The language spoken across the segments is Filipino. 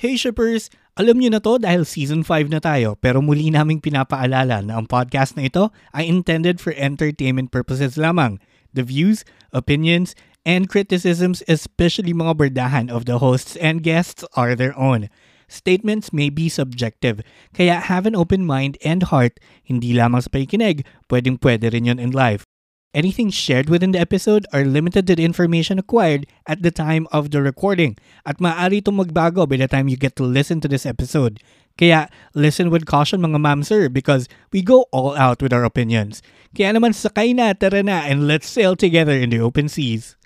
Hey shippers! Alam niyo na to dahil season 5 na tayo pero muli naming pinapaalala na ang podcast na ito ay intended for entertainment purposes lamang. The views, opinions, and criticisms especially mga berdahan of the hosts and guests are their own. Statements may be subjective, kaya have an open mind and heart, hindi lamang sa pakikinig, pwedeng pwede rin yun in life. Anything shared within the episode are limited to the information acquired at the time of the recording at maaari itong magbago by the time you get to listen to this episode. Kaya listen with caution mga ma'am sir because we go all out with our opinions. Kaya naman sakay na, tara na, and let's sail together in the open seas.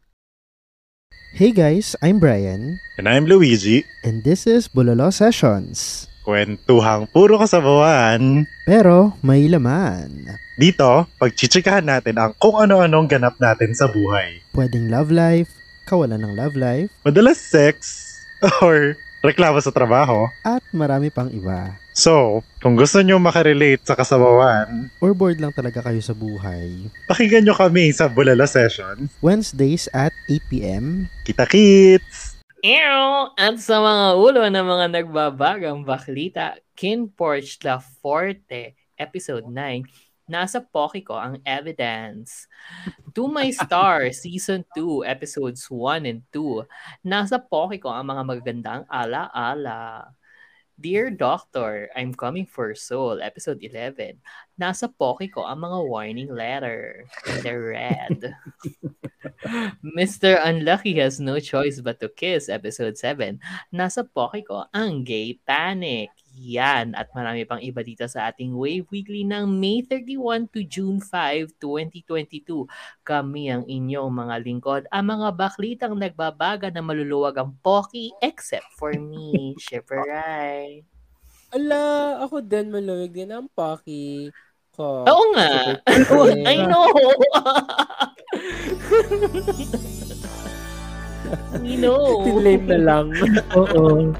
Hey guys, I'm Brian, And I'm Luigi. and this is Bulalo Sessions. Kwentuhang puro kasabawan. Pero may laman. Dito, pagchichikahan natin ang kung ano-anong ganap natin sa buhay. Pwedeng love life, kawalan ng love life, Madalas sex, or reklamo sa trabaho. at marami pang iba. So, kung gusto nyo makarelate sa kasabawan, Or bored lang talaga kayo sa buhay. pakinggan nyo kami sa Bulala Session. Wednesdays at 8pm. Kita-kits! Ew! At sa mga ulo ng mga nagbabagang baklita, Kin Porch La Forte, Episode 9, nasa poke ko ang evidence. To My Star, Season 2, Episodes 1 and 2, nasa poke ko ang mga magagandang ala-ala. Dear Doctor, I'm Coming for Soul, Episode 11. Nasa poke ko ang mga warning letter. They're red. Mr. Unlucky has no choice but to kiss, episode 7. Nasa poke ko ang gay panic. Yan, at marami pang iba dito sa ating Wave Weekly ng May 31 to June 5, 2022. Kami ang inyong mga lingkod, ang mga baklitang nagbabaga na maluluwag ang poki, except for me, Shipperay. Ala, ako din maluwag din ang paki ko. Oo nga. I know. We know. Lame na lang. Oo.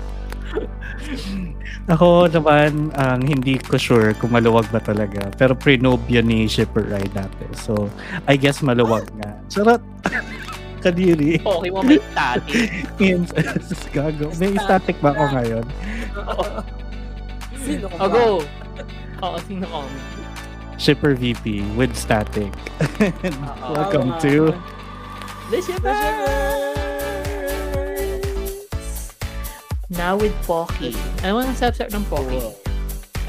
Ako naman, ang hindi ko sure kung maluwag ba talaga. Pero pre-nob yun ni Shipper Ride dati. So, I guess maluwag nga. Charot! Kadiri. Okay mo may static. Ngayon, gago. May static ba ako ngayon? Sino ka O, ba? go. Oo, sino ko? Shipper VP with static. Welcome to The Shippers! Now with Pocky. Ano ang sarap ng Pocky?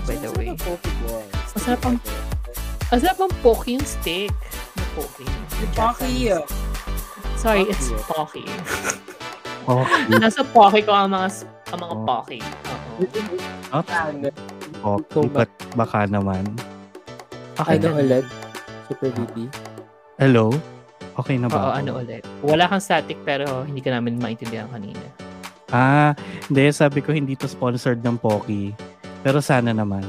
By the way. Masarap ang- Ang sarap ang Pocky yung steak. Yung Pocky. Pocky. Sorry, Pocky. it's Pocky. Okay. Nasa Pocky ko ang mga ang mga Oh. Pocky. Oo. Not okay, but baka naman. Okay Ano ulit? Super BB. Hello? Okay na Oo, ba? ako? ano ulit. Wala kang static pero hindi ka namin maintindihan kanina. Ah, hindi. Sabi ko hindi to sponsored ng Pocky. Pero sana naman.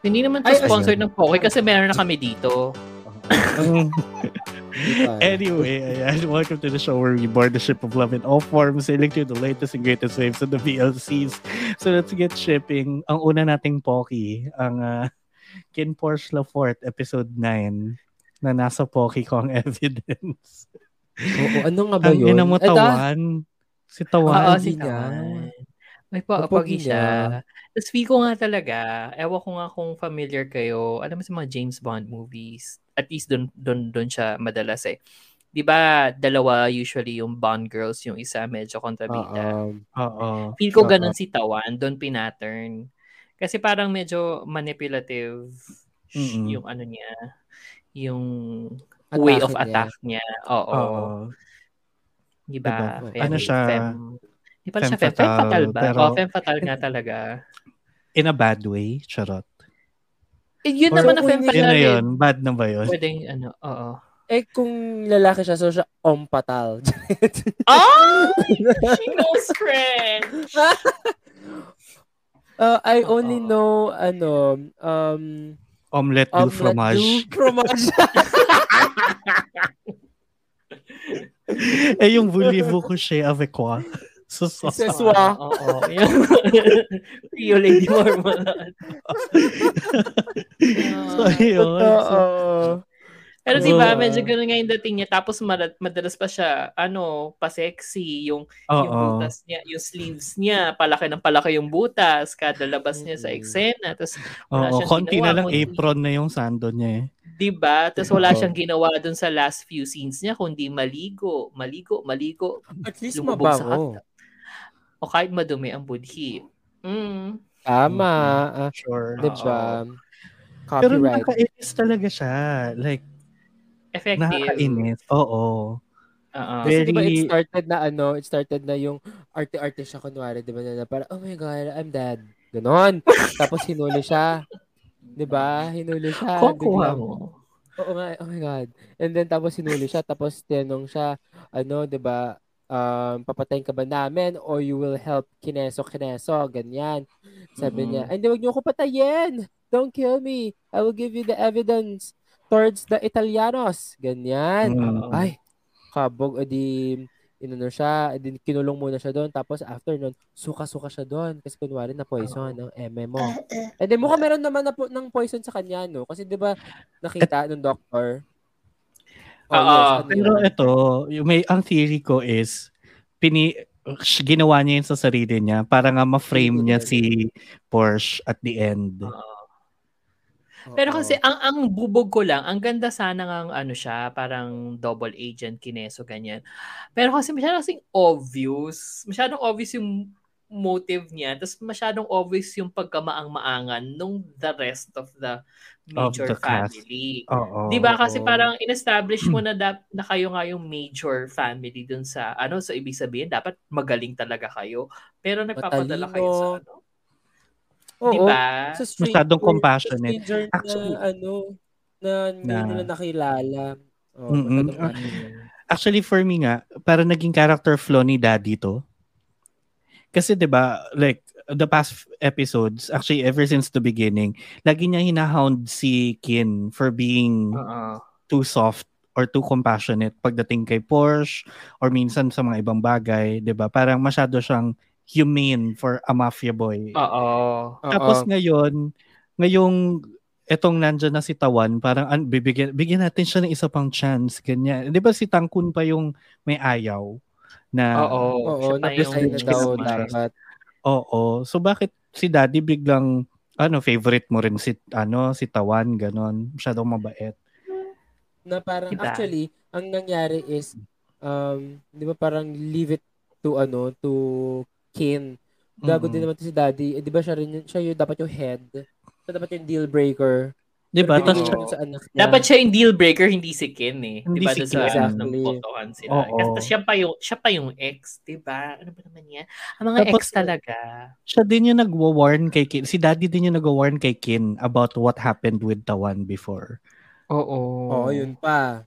Hindi naman to Ay, sponsored ng Pocky kasi meron na kami dito. anyway, ayan. Welcome to the show where we board the ship of love in all forms, sailing through the latest and greatest waves of the VLCs. So let's get shipping. Ang una nating Pocky, ang uh, Kin Porsche Lafort, episode 9, na nasa Pocky ko ang evidence. Oo, ano nga ba Ang yun? ina mo Da- tawan. Si Oo, Tawan. si niya. Tawan. May pa, pogi siya. Tapos feel ko nga talaga, ewan ko nga kung familiar kayo, alam mo sa mga James Bond movies, at least doon doon doon siya madalas eh. 'Di ba dalawa usually yung Bond girls, yung isa medyo kontrabida. Oo. Oo. Feel ko ganun si Tawan, doon pinattern. Kasi parang medyo manipulative Mm-mm. yung ano niya, yung Atake way of niya. attack niya. Oo. Oo. Di ba? Diba? Ano siya, fem- Di ba siya femme fem, femme fatal ba? pero- Oo, femme fatal nga talaga. In a bad way, charot. Eh, yun Or naman na hindi- fatal. Yun na eh. yun. Bad na ba yun? Pwedeng ano, oo. Eh, kung lalaki siya, so siya ompatal. Oh! She knows French! uh, I Oo. only know, ano, um, Omelette du omelette fromage. du fromage. eh, yung voulez-vous coucher avec quoi? So, so, Ce soir. Oo, oo. Yung Rio Lady Marmalade. so, yun. So, Pero di ba, medyo ganun nga yung dating niya. Tapos mad- madalas pa siya, ano, pa-sexy. Yung, yung butas niya, yung sleeves niya, palaki ng palaki yung butas. Kada labas niya sa Mm. eksena. Tapos, wala Oo, siyang konti ginawa, na lang apron na yung sando niya eh. Di ba? Tapos wala Oo. siyang ginawa dun sa last few scenes niya, kundi maligo, maligo, maligo. At least Lumubog sa hotdog. O kahit madumi ang budhi. Mm. Tama. ah, Sure. diba? Pero Copyright. nakakainis talaga siya. Like, Effective. nakakainis. Oo. Oo. Kasi diba it started na ano, it started na yung arte-arte siya kunwari, diba na, na parang, oh my God, I'm dead. Ganon. Tapos hinuli siya. Diba? Hinuli siya. Kukuha mo. Oo nga, oh my God. And then tapos hinuli siya, tapos tinanong siya, ano, 'di ba, um, papatayin ka ba namin or you will help kineso kineso, ganyan. Sabi Mhm. niya, "Ay, hindi, wag niyo ako patayin. Don't kill me. I will give you the evidence towards the Italianos." Ganyan. Mm. Ay, kabog, edi, inano siya, edi kinulong muna siya doon. Tapos after nun, suka-suka siya doon. Kasi kunwari na poison ng eme mo. And then mukhang meron naman na po, ng poison sa kanya, no? Kasi di ba nakita ng doctor? Oh, Oo, ano Pero yun? ito, yung may, ang theory ko is, pini, ginawa niya yun sa sarili niya para nga ma-frame niya si Porsche at the end. Pero Oo. kasi ang ang bubog ko lang, ang ganda sana ng ano siya, parang double agent kineso ganyan. Pero kasi masyadong kasing obvious, masyadong obvious yung motive niya, tapos masyadong obvious yung pagkamaang-maangan nung the rest of the major the cast. family. Oo. 'Di ba kasi oo. parang in-establish mo na dap, na kayo nga yung major family dun sa ano so ibig sabihin dapat magaling talaga kayo. Pero nagpapadala kayo sa Matalino. ano. Oo. 'Di ba? Sa stranger, Masyadong compassionate. Sa stranger na, Actually, ano, na hindi na- nila nakilala. Oh, ano. Actually, for me nga, para naging character flaw ni Daddy to. Kasi 'di ba like, the past episodes, actually ever since the beginning, lagi niya hinahound si Kin for being Oo. too soft or too compassionate pagdating kay Porsche or minsan sa mga ibang bagay, 'di ba? Parang masyado siyang humane for a mafia boy. Oo. Tapos ngayon, ngayong etong nandyan na si Tawan, parang an, bibigyan, bigyan natin siya ng isa pang chance. Ganyan. Di ba si Tangkun pa yung may ayaw? Na, Oo. Oo, na yung- daw yung- dapat. Oo. So bakit si Daddy biglang, ano, favorite mo rin si, ano, si Tawan, ganon. Masyadong mabait. Na parang, Diba? actually, ang nangyari is, um, di ba parang leave it to, ano, to Kin. Gago din naman to si Daddy. Eh, di ba siya rin, yun- siya yung dapat yung head. Siya dapat yung deal breaker. Di ba? Tapos, niya sa anak niya. Dapat siya yung deal breaker, hindi si Ken eh. Hindi Di ba? si sa Ken. ng Exactly. sila. Oo. Kasi siya pa yung, siya pa yung ex, di ba? Ano ba naman yan? Ang mga Tapos, ex talaga. siya din yung nagwa-warn kay Kin. Si Daddy din yung nagwa-warn kay Kin about what happened with Tawan before. Oo. Oo, yun pa.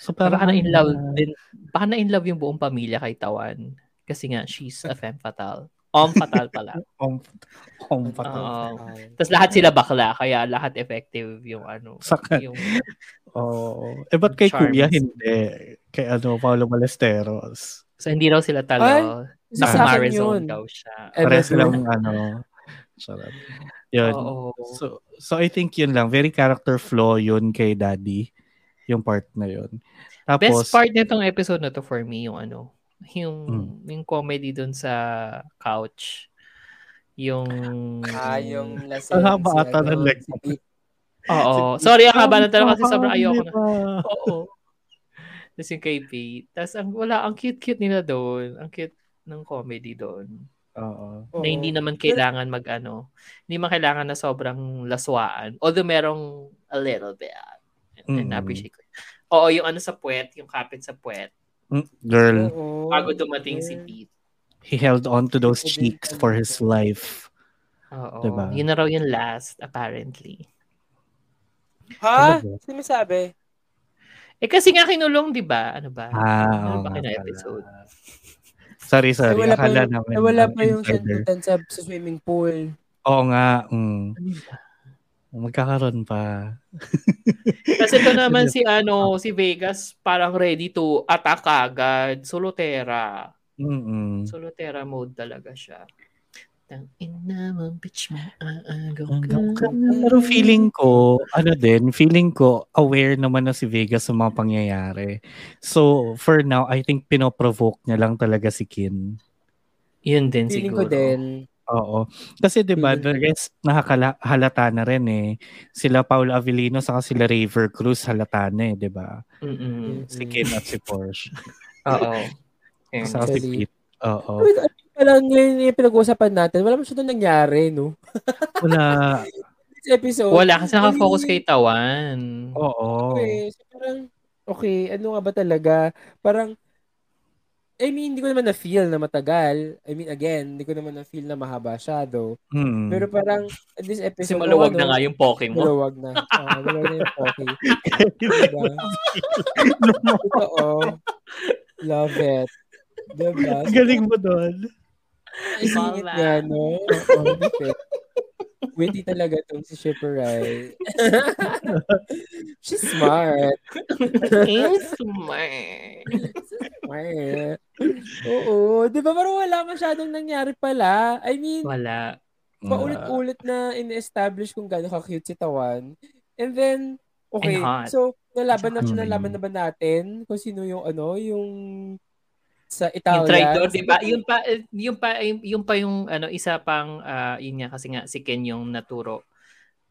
So Baka parang, na in love din. Baka na in love yung buong pamilya kay Tawan. Kasi nga, she's a femme fatale. Om fatale pala. Om, om, Oo. Oo. Tapos lahat sila bakla, kaya lahat effective yung ano. Saka- Yung, Oo. Eh, ba't kay Charms. Kuya hindi? Kay ano, Paolo Balesteros. so hindi raw sila Ay, talo. isa Sa sa akin Marizone yun. daw siya. Eh, Pares lang, ano, sarap. Yun. So, so I think yun lang. Very character flaw yun kay Daddy. Yung part na yun. Tapos, Best part nitong episode na to for me yung ano, yung Mm. yung comedy dun sa couch. Yung Ah, yung lasing. Ang haba ata ng leg. Oo. Sorry, ang haba na talaga kasi Ang sobrang ayoko na. Oo. Tapos yung kay Pete. Tapos ang wala, ang cute-cute nila doon. Ang cute ng comedy doon. Oo. Oo. Na hindi naman kailangan mag ano, hindi man kailangan na sobrang laswaan. Although merong a little bit. And Mm. appreciate ko. Oo, yung ano sa puwet, yung kapit sa puwet. Girl, Oo. Bago dumating si. Pete. he held on to those cheeks for his life. Oo. Diba? Yun na raw yung last, apparently. Ha? Talaga? Sino sabi? Eh kasi nga kinulong, di ba? Ano ba? Ah, ano ba nga kina-episode? pala. Sorry, sorry. Nawala pa yung, namin. nawala ano, pa yung sandutan sa, sa swimming pool. Oo nga. Mm. Ano ba? Magkakaroon pa. Kasi ito naman si ano, si Vegas parang ready to attack agad. Solotera. Mm-mm. Solotera mode talaga siya. Tang ina mo, bitch, maagaw Hanggang ka. ka. Pero feeling ko, ano din, feeling ko, aware naman na si Vegas sa mga pangyayari. So, for now, I think pinoprovoke niya lang talaga si Kin. Yun din Feeling siguro. ko din. Oo. Kasi 'di ba, the rest nakahalata na rin eh. Sila Paul Avellino saka sila Raver Cruz halata na eh, 'di ba? Mm-mm. Si Kin at si Porsche. Oo. Saka si. Pete. Oo. Ano pala ngayon yung pinag-uusapan natin? Wala masyadong nangyari, no? Wala. This episode. Wala kasi nakafocus kay Tawan. Oo. Okay, so parang, okay, ano nga ba talaga? Parang, I mean, hindi ko naman na-feel na matagal. I mean, again, hindi ko naman na-feel na mahaba siya, though. Hmm. Pero parang, at this Kasi episode, maluwag oh, na ano, nga yung poke mo. Maluwag na. Oo, maluwag na yung okay. Diba? Totoo. Love it. Diba? Ang galing mo doon. Isingit nga, no? Oo. Witty talaga tong si Shipperay. She's smart. Smart. Smart. Oo. Di ba parang wala masyadong nangyari pala? I mean, Wala. paulit-ulit na in-establish kung gaano ka-cute si Tawan. And then, okay. And. So, nalaban na, nalaman na ba natin kung sino yung ano, yung sa Yung Italia? traitor, di ba? Yun pa, eh, yun pa, yun pa yung ano, isa pang, ah, yun nga, kasi nga, si Ken yung naturo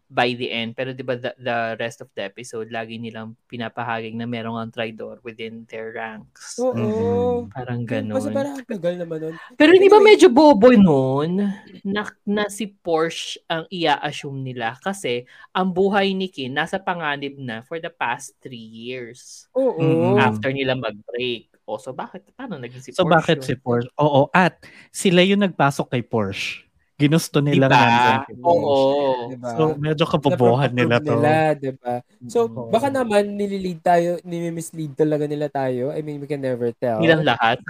by the end. Pero di ba, the, the rest of the episode, lagi nilang pinapahaging na merong ang traitor within their ranks. Oo. Mhm. Parang Kasi ganun. parang ang tagal naman nun. Pero di ba medyo bobo nun na, na si Porsche ang ia-assume nila kasi ang buhay ni Kin nasa panganib na for the past three years Oo. Mhm. after nila mag-break. O, so bakit? Paano naging si So Porsche bakit yun? si Porsche? Oo, at sila yung nagpasok kay Porsche. Ginusto nila Diba? Porsche. Oo. Diba? So medyo kabobohan nila to. Nila, diba? So, Oo. baka naman nililid tayo, nimi-mislead talaga nila tayo. I mean, we can never tell. Nilang lahat.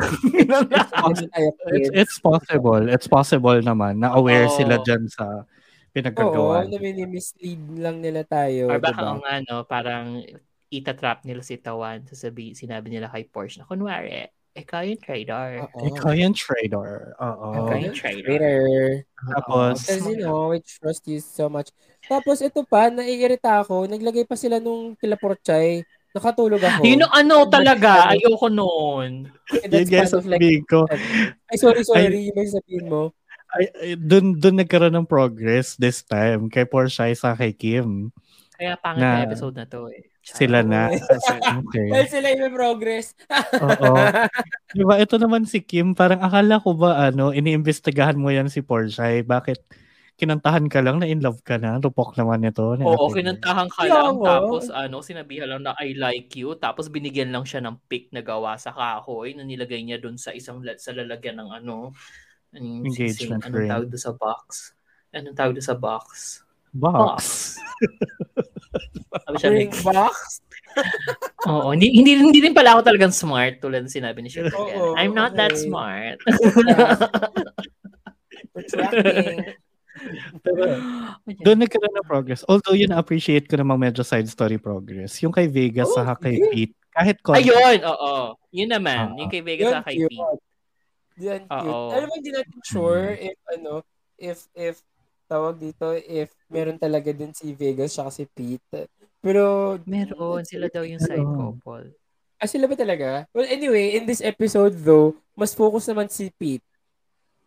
It's, it's possible. It's possible naman na aware Oo. sila dyan sa Oo, pinagkagawa. na mini-mislead lang nila tayo. Or baka diba? ang ano, parang itatrap nila si Tawan. Sasabi, sinabi nila kay Porsche na kunwari, ikaw yung. Oo. Ikaw yung trader. Oo. Ikaw yung traitor. Traitor. Tapos, Because, you know, we trust you so much. Tapos, ito pa, naiirita ako. Naglagay pa sila nung kila Porchay. Nakatulog ako. Yun ang ano talaga, ayoko noon. And yun that's guys, kind of like, sabihin ko, ay, sorry, sorry. Yung may sabihin mo. ay, ay, dun, dun nagkaroon ng progress this time kay Porsche sa kay Kim. Kaya pangit Na- na episode na to eh. Sila na. Okay. sila yung progress. Oo. Diba, ito naman si Kim, parang akala ko ba, ano, iniimbestigahan mo yan si Porsche. Bakit kinantahan ka lang na in love ka na? Rupok naman ito. ni Oo, Ate Kim. kinantahan ka Kaya lang. nga. Tapos ano, sinabihan lang na I like you. Tapos binigyan lang siya ng pic na gawa sa kahoy na nilagay niya doon sa isang sa lalagyan ng ano. Anong, Engagement anong ring. tawag doon sa box? Anong tawag doon sa box? Box. Sabi siya, Ring box. Oo, hindi, hindi, hindi rin pala ako talagang smart tulad ng sinabi ni Shirley. Oo, I'm not that okay. smart. Retracting. Pero, doon nagkaroon ng progress. Although yun, appreciate ko namang medyo side story progress. Yung kay Vegas Oh, sa kay. Pete. Kahit konti. Ayun, oo. Yun naman. Ah, yung kay Vegas sa kay cute. Pete. Yan cute. Alam mo, hindi natin sure if, ano, if, if, tawag dito, if meron talaga din si Vegas siya si Pete. Pero, Meron. Sila daw yung side couple. ah, sila ba talaga? Well, anyway, in this episode though, mas focus naman si Pete.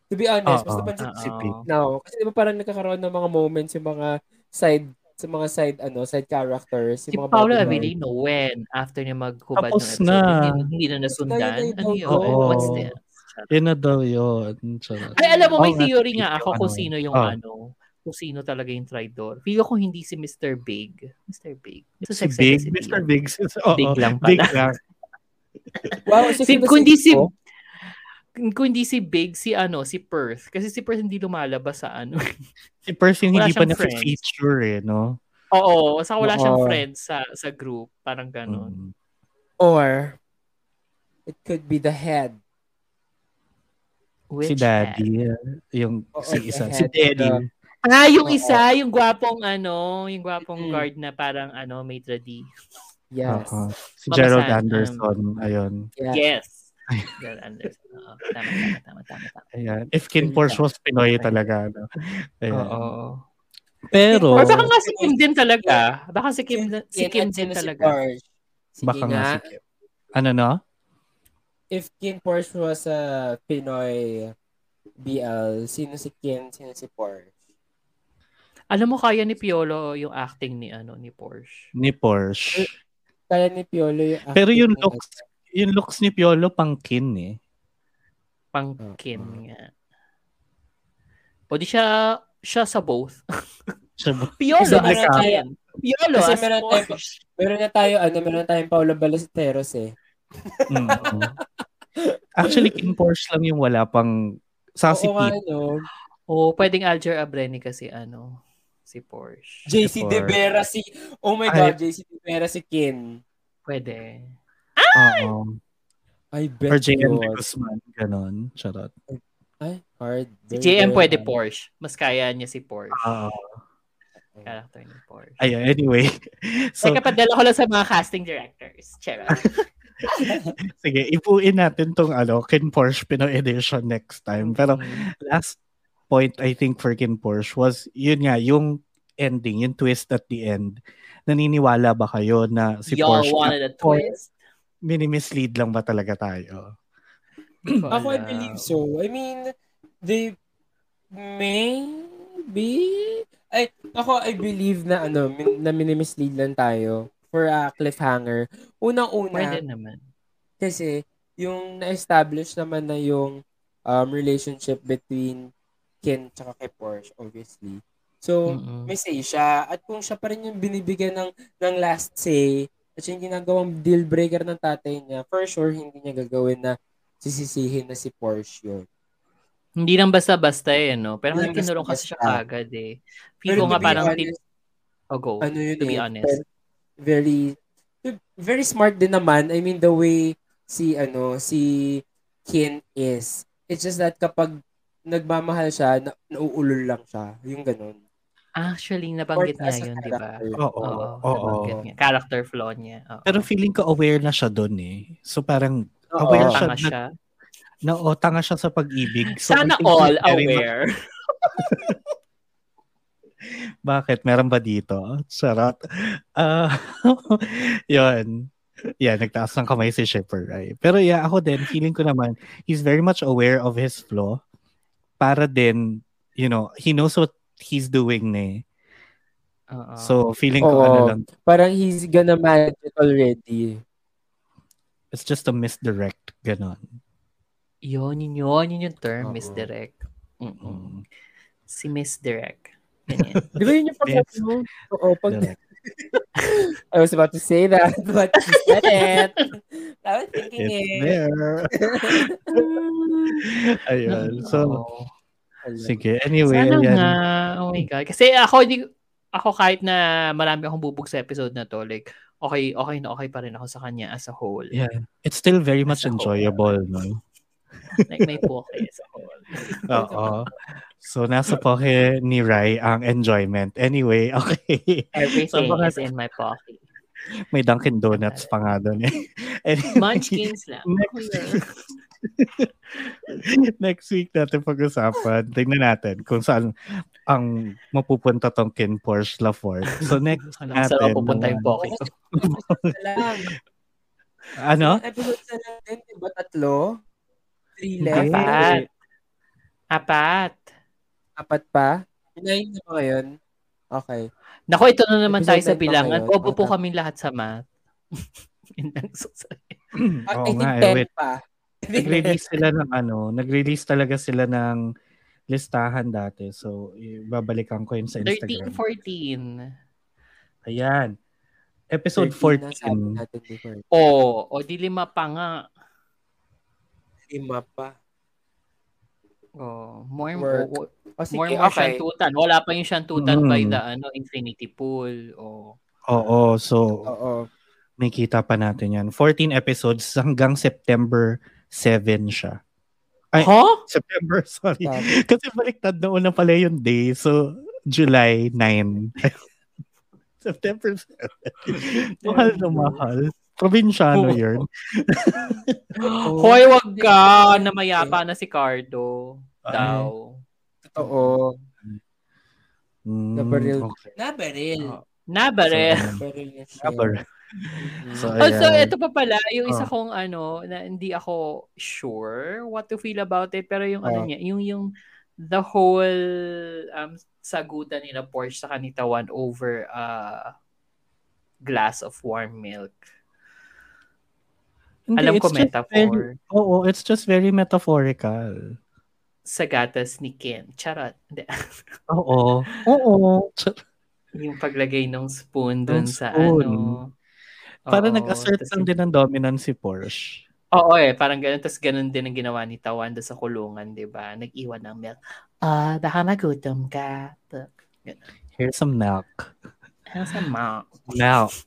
To be honest, mas Oo. napansin ko si Oo. Pete now. Kasi di ba parang nagkakaroon ng mga moments yung mga side sa mga side ano side characters Si yung mga Paolo. Avellino, when? After niya maghubad ng episode, na. hindi, hindi na nasundan. Ano yun? oo. What's this? Yun na daw yun. Charot. Ay, alam mo, may nga, theory si nga ako yung kung sino yung Oh. ano, kung sino talaga yung traitor. Feel ko hindi si Mr. Big. Mr. Big. Sa Si Big, City Mr. Big. Oo, Big lang pala. Big lang. Wow, Si, si, kung hindi si hindi si Big, si ano, si Perth. Kasi si Perth hindi lumalabas sa ano. Si Percy Wala hindi pa siyang friends. na-feature eh, no? Oo, sa wala siyang Oo. friends sa sa group. Parang ganun. Mm. or it could be the head. Which si Daddy. uh, Yung Oo, si isa. head Si Daddy. Ah, yung isa, yung gwapong ano, yung gwapong Mm. guard na parang ano, maitre d'. Yes. Oo. Si Mama Gerald San, um, Anderson. Ayun. Yeah. Yes. Joel Anderson. Oo. Tama, tama, tama, tama, tama. Ayan. If Kin Porsche was Pinoy talaga. No? Ayan. Oo. Pero, Or baka nga si Kim din talaga. Baka si Kim, si Kim din si talaga. Sige baka nga nga, si Kim. Ano no? If Kim Porsche was a Pinoy BL, sino si Kim, sino si Porsche? Alam mo, kaya ni Piolo yung acting ni ano ni Porsche. Ni Porsche. Kaya ni Piolo yung Pero acting yung niya. looks, yung looks ni Piolo pang Kin eh. Pang Oo. Kim nga. O di siya, siya sa both. Siya, Piolo Kasi as meron tayo- Kim. Piolo kasi as meron tayo-. Meron na tayo, ano, meron tayong Paolo Ballesteros eh. Mm. Actually, Kin Porsche lang yung wala pang Sassy Oo nga, Pete. no? O pwedeng Alger Abreni kasi ano, si Porsche. JC De Porsche. Vera si, oh my Ay. God, JC De Vera si Kim. Pwede. Oo. I bet Or JM de. Guzman. Ganon. Charot. Ay, hard. Si JM pwede. Porsche. Mas kaya niya si Porsche. Oo. Character ni Porsche. Ayun, anyway. So, Teka, padala ko lang sa mga casting directors. Charot. sige, ipuin natin tong ano, Kin Porsche Pinoy Edition next time. Pero last point I think for Kin Porsche was, yun nga, yung ending, yung twist at the end. Naniniwala ba kayo na si Y'all Porsche wanted a twist? mini-mislead lang ba talaga tayo? Ako, I believe so. I mean, they maybe ay ako I believe na ano min, na minimislead lang tayo for a cliffhanger. Unang-una Pwede naman. kasi yung na-establish naman na yung um, relationship between Ken tsaka kay Porsche obviously. So, Mm-mm. may say siya at kung siya pa rin yung binibigyan ng ng last say at yung ginagawang deal breaker ng tatay niya, for sure hindi niya gagawin na sisisihin na si Porsche yun. Hindi lang basta-basta eh, no? Pero lang tinurong kasi siya kagad eh. Feel ko to nga be parang, honest, tin- oh, go. ano yun to be eh, honest. Very, very smart din naman. I mean, the way si, ano, si Kin is. It's just that kapag nagmamahal siya, na, nauulol lang siya. Yung ganun. Actually, nabanggit Or niya yun, di ba? character. Oo. Oo, Oo. niya. Character flaw niya. Oo. Pero feeling ko aware na siya doon eh. So parang Oo. aware siya Tanga na, siya. na oh, tanga siya sa pag-ibig. So, Sana all aware. Bakit? Meron ba dito? Charot. Ah, yun. Yeah, nagtaas ng kamay si Shipper, right? Pero yeah, ako din, feeling ko naman, he's very much aware of his flaw. Para din, you know, he knows what he's doing na eh. Oo. So, feeling ko Oo. ano lang, Parang he's gonna manage it already. it's just a misdirect, ganon. yun, yun, yun, yun yung term, Oo. misdirect. Mm-mm. Mm. Si misdirect. Ganyan. Di ba yun yung pag Yes. mo? Oo, pag... I was about to say that, but you said it. I was thinking It's it. there. Ayun. So, sige. Anyway, Sana ayan. nga. Oh my God. Kasi ako, hindi, ako kahit na marami akong bubog sa episode na to, like, okay, okay na okay pa rin ako sa kanya as a whole. Yeah. It's still very much As whole. enjoyable, no? Like, may poke as a whole. Oo. So, nasa poke ni Rai ang enjoyment. Anyway, okay. Everything So, baka- is in my pocket. May Dunkin Donuts pa nga doon eh. Anyway, Munchkins lang. Next. next week natin pag-usapan. Tingnan natin kung saan ang mapupunta tong Kin Porsche Lafort. So next Alam, saan natin. ako pupunta yung lang. Ano? Ilang episodes na lang din, di ba? Tatlo? Three left? Apat. Apat. Apat pa? Nine na ba ngayon? Okay. Nako, ito na naman tayo sa bilangan. Bobo po Okay. kami lahat sa math. Oo I think nga, eh, 10 wait. pa. Nag-release sila ng ano, nag-release talaga sila ng listahan dati. So, babalikan ko yun sa 13, Instagram. 14. Ayan. Episode 13 na sabi 14. natin before. Oh, o di lima pa nga. Lima pa. Oh, more Work. more, O sige, more, more okay. shantutan. Wala pa yung shantutan Mm. by the ano Infinity Pool. Oh. Oo, so Oo. may kita pa natin yan. 14 episodes hanggang September 7 siya. Ay, Huh? September, sorry. Sabi. Kasi baliktad na una pala yung day. So, July 9. September 7. mahal na mahal. Probinsyano Oo. yun. Hoy, wag ka na mayapa na si Cardo. Ay. Daw. Totoo. Mm, Nabaril. okay. Nabaril. Oh. Nabare. So, Nabaril na siya. Nabaril. So. Also, ito pa pala, yung isa Oh. kong ano, na hindi ako sure what to feel about it, pero yung ano Oh. niya, yung yung the whole um sagutan nila Porsche sa kanitawan over a glass of warm milk. Hindi, Alam ko metaphor. very- Oo, it's just very metaphorical. Sa gatas ni Ken. Charot. Oo. Oo. yung paglagay ng spoon dun sa ano. Para Oo, nag-assert lang din ng dominance si Porsche. Oo eh, parang ganun. Tapos ganun din ang ginawa ni Tawan doon sa kulungan, di ba? Nag-iwan ng milk. Ah, baka magutom ka. Here's some milk. Ano sa milk? Milk.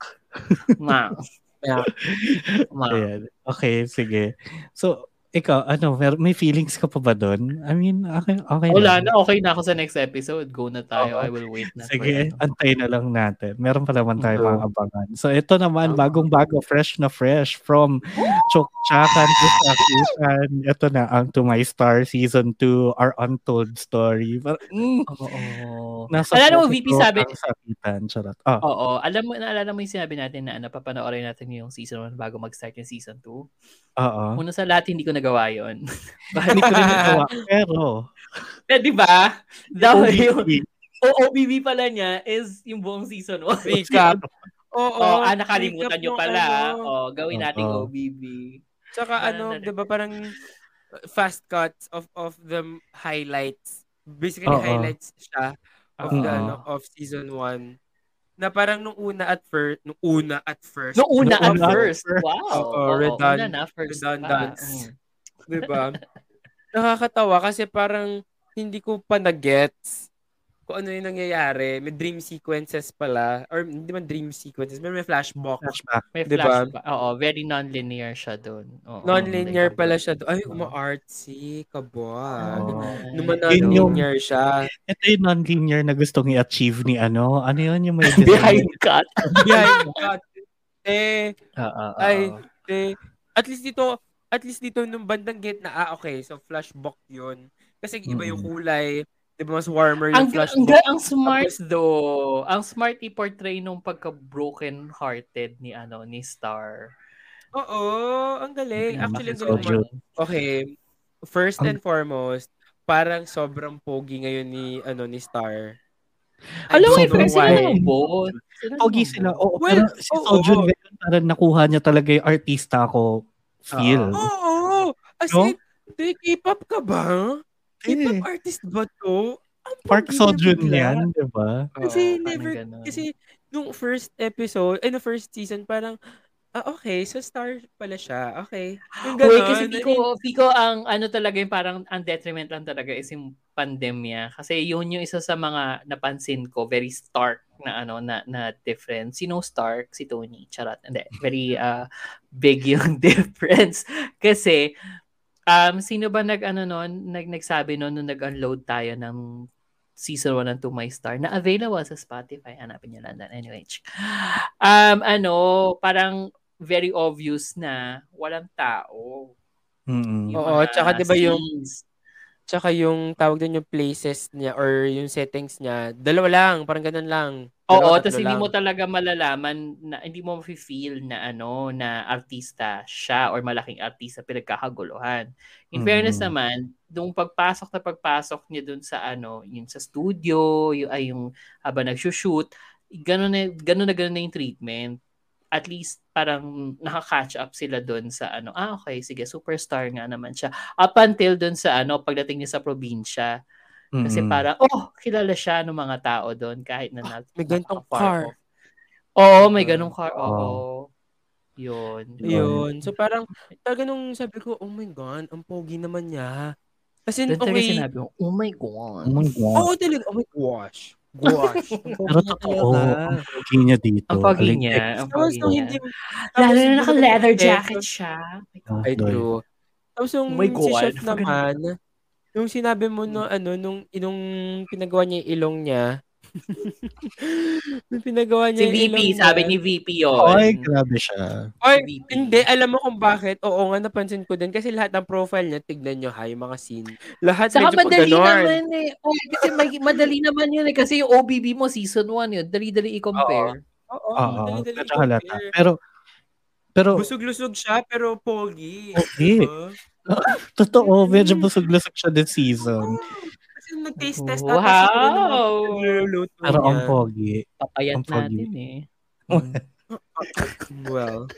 Milk. Milk. Ayan. Okay, sige. So, ikaw, ano, may feelings ka pa ba doon? I mean, okay, okay Wala lang. na, okay na ako sa next episode. Go na tayo. Oo. I will wait na. Sige, ano. antayin na lang natin. Meron pa naman tayo Oo. mga abangan. So, ito naman, Oo. bagong-bago, fresh na fresh from Chokchakan to Sakusan. Ito na, ang To My Star Season 2, Our Untold Story. Parang, mm, Oo. nasa Alala mo, VP sabi- ang sakitan. Charot. Ah, Oo. Alam mo, naalala mo yung sinabi natin na ano, papanoorin natin yung season 1 bago mag-start yung season 2. oo. Una sa lahat, hindi ko nagawa yon Hindi ko rin nagawa. Pero, eh, di ba? Yung OBP, OOBB pala niya is yung buong season 1. Recap. Oo. Oh, ah, nakalimutan nyo pala. ano. Oh, gawin nating Oo. OBB. Tsaka Ano ano, na- 'di ba parang fast cuts of of the highlights. Basically Oo. highlights siya of the Oo. ano, of season 1. Na parang nung una at first, nung una at first, No, una Nung at una at first. first. Wow. Oo, Oo, redund- una na, first pa. redundance. Mm. 'Di ba? Nakakatawa kasi parang hindi ko pa na-gets kung ano yung nangyayari. May dream sequences pala. Or hindi man dream sequences, may, may flashback. flashback. May Diba? flashback. Oo, very non-linear siya doon. Oo, Non-linear like, pala siya. doon. Ay, uma-artsy, kabog. Oo. Naman non-linear siya. Ito yung non-linear na gustong i-achieve ni ano. Ano yun yung may Behind cut. Behind God. Eh, Oo, Ay. oo. eh, at least dito, at least dito nung bandang gate na, ah, okay, so flashback yun. Kasi iba yung kulay, di ba mas warmer Ang, yung ang, flashback. ang smart though. Ang smart i-portray nung pagka-broken hearted ni ano ni Star. Oo, ang galing. Actually, ang galing. mo- Okay, first Ang- and foremost, parang sobrang pogi ngayon ni ano ni Star. Alam mo, I don't know sila. Sila Pogi sila. Oo, Well, pero si Sojourn parang nakuha niya talaga yung artista ko feel. Oo, as No? in, di, K-pop ka ba? K-pop Eh, artist ba to? Ang Park bigla. yan, di ba? Kasi parang never, ganun. kasi nung first episode, eh, no first season, parang, ah, okay, so star pala siya. Okay. Yung Wait, ganon. kasi I mean, Pico, Pico, ang ano talaga yung parang ang detriment lang talaga is yung pandemya. Kasi yun yung isa sa mga napansin ko, very stark na ano na na difference. Sino stark? Si Tony. Charot. Hindi. Very uh, big yung difference. Kasi um sino ba nag ano noon, nag nagsabi noon nung nag-unload tayo ng season 1 ng To My Star na available sa Spotify. Hanapin niyo lang. Anyway. Um, ano, parang very obvious na walang tao. Yung Oo, tsaka 'di ba yung- scenes. Tsaka yung tawag din yung places niya or yung settings niya, dalawa lang, parang ganun lang. Oo, Dalawa, tapos tatlo hindi mo talaga malalaman na hindi mo feel na ano na artista siya or malaking artista pinagkakaguluhan. In Mhm. fairness naman, nung pagpasok na pagpasok niya dun sa ano, yun sa studio, yung ay yung habang nagsushoot, ganun na ganun na ganun na yung treatment. At least parang nakaka-catch up sila dun sa ano, ah okay, sige, superstar nga naman siya. Up until dun sa ano, pagdating niya sa probinsya. Kasi Mm-mm. para, oh, kilala siya ng mga tao doon kahit na na, May gantong napaka-far car. off. Oo, may ganong car. Oo. Oo. Yun. Yun. So parang, talaga nung sabi ko, oh my God, ang pogi naman niya. As in, Doon talaga okay. sinabi ko, oh my God. Oh my God. Oo, talaga. Oh my gosh. Gosh. Pero niya totoo, ang pogi niya dito. Ang pogi niya. Ang Tapos pogi nung niya. hindi, Lalo tapos na nung naka-leather jacket siya. Oh I Doy. do. Tapos yung Oh si chef naman, yung sinabi mo no, ano, nung, nung pinagawa niya yung ilong niya, May pinagawa Si niya yung VP, niya. sabi ni VP yun. Ay, grabe siya. Ay, VP. hindi. Alam mo kung bakit? Oo nga, napansin ko din. Kasi lahat ng profile niya, tignan nyo ha, yung mga scene. Lahat Saka medyo madali pag naman eh. Oh, kasi may- madali naman yun eh. Kasi yung OBB mo season 1 yun. Dali-dali i-compare. Oo, Oo, dali-dali medyo halata. i-compare. Pero, pero, Busog-lusog siya, pero pogi. Okay. Diba? totoo, medyo busog-lusog siya this season. Nag-taste test Wow! ata siguro Pero ang pogi. Papayat Ang pogi. natin eh. Well.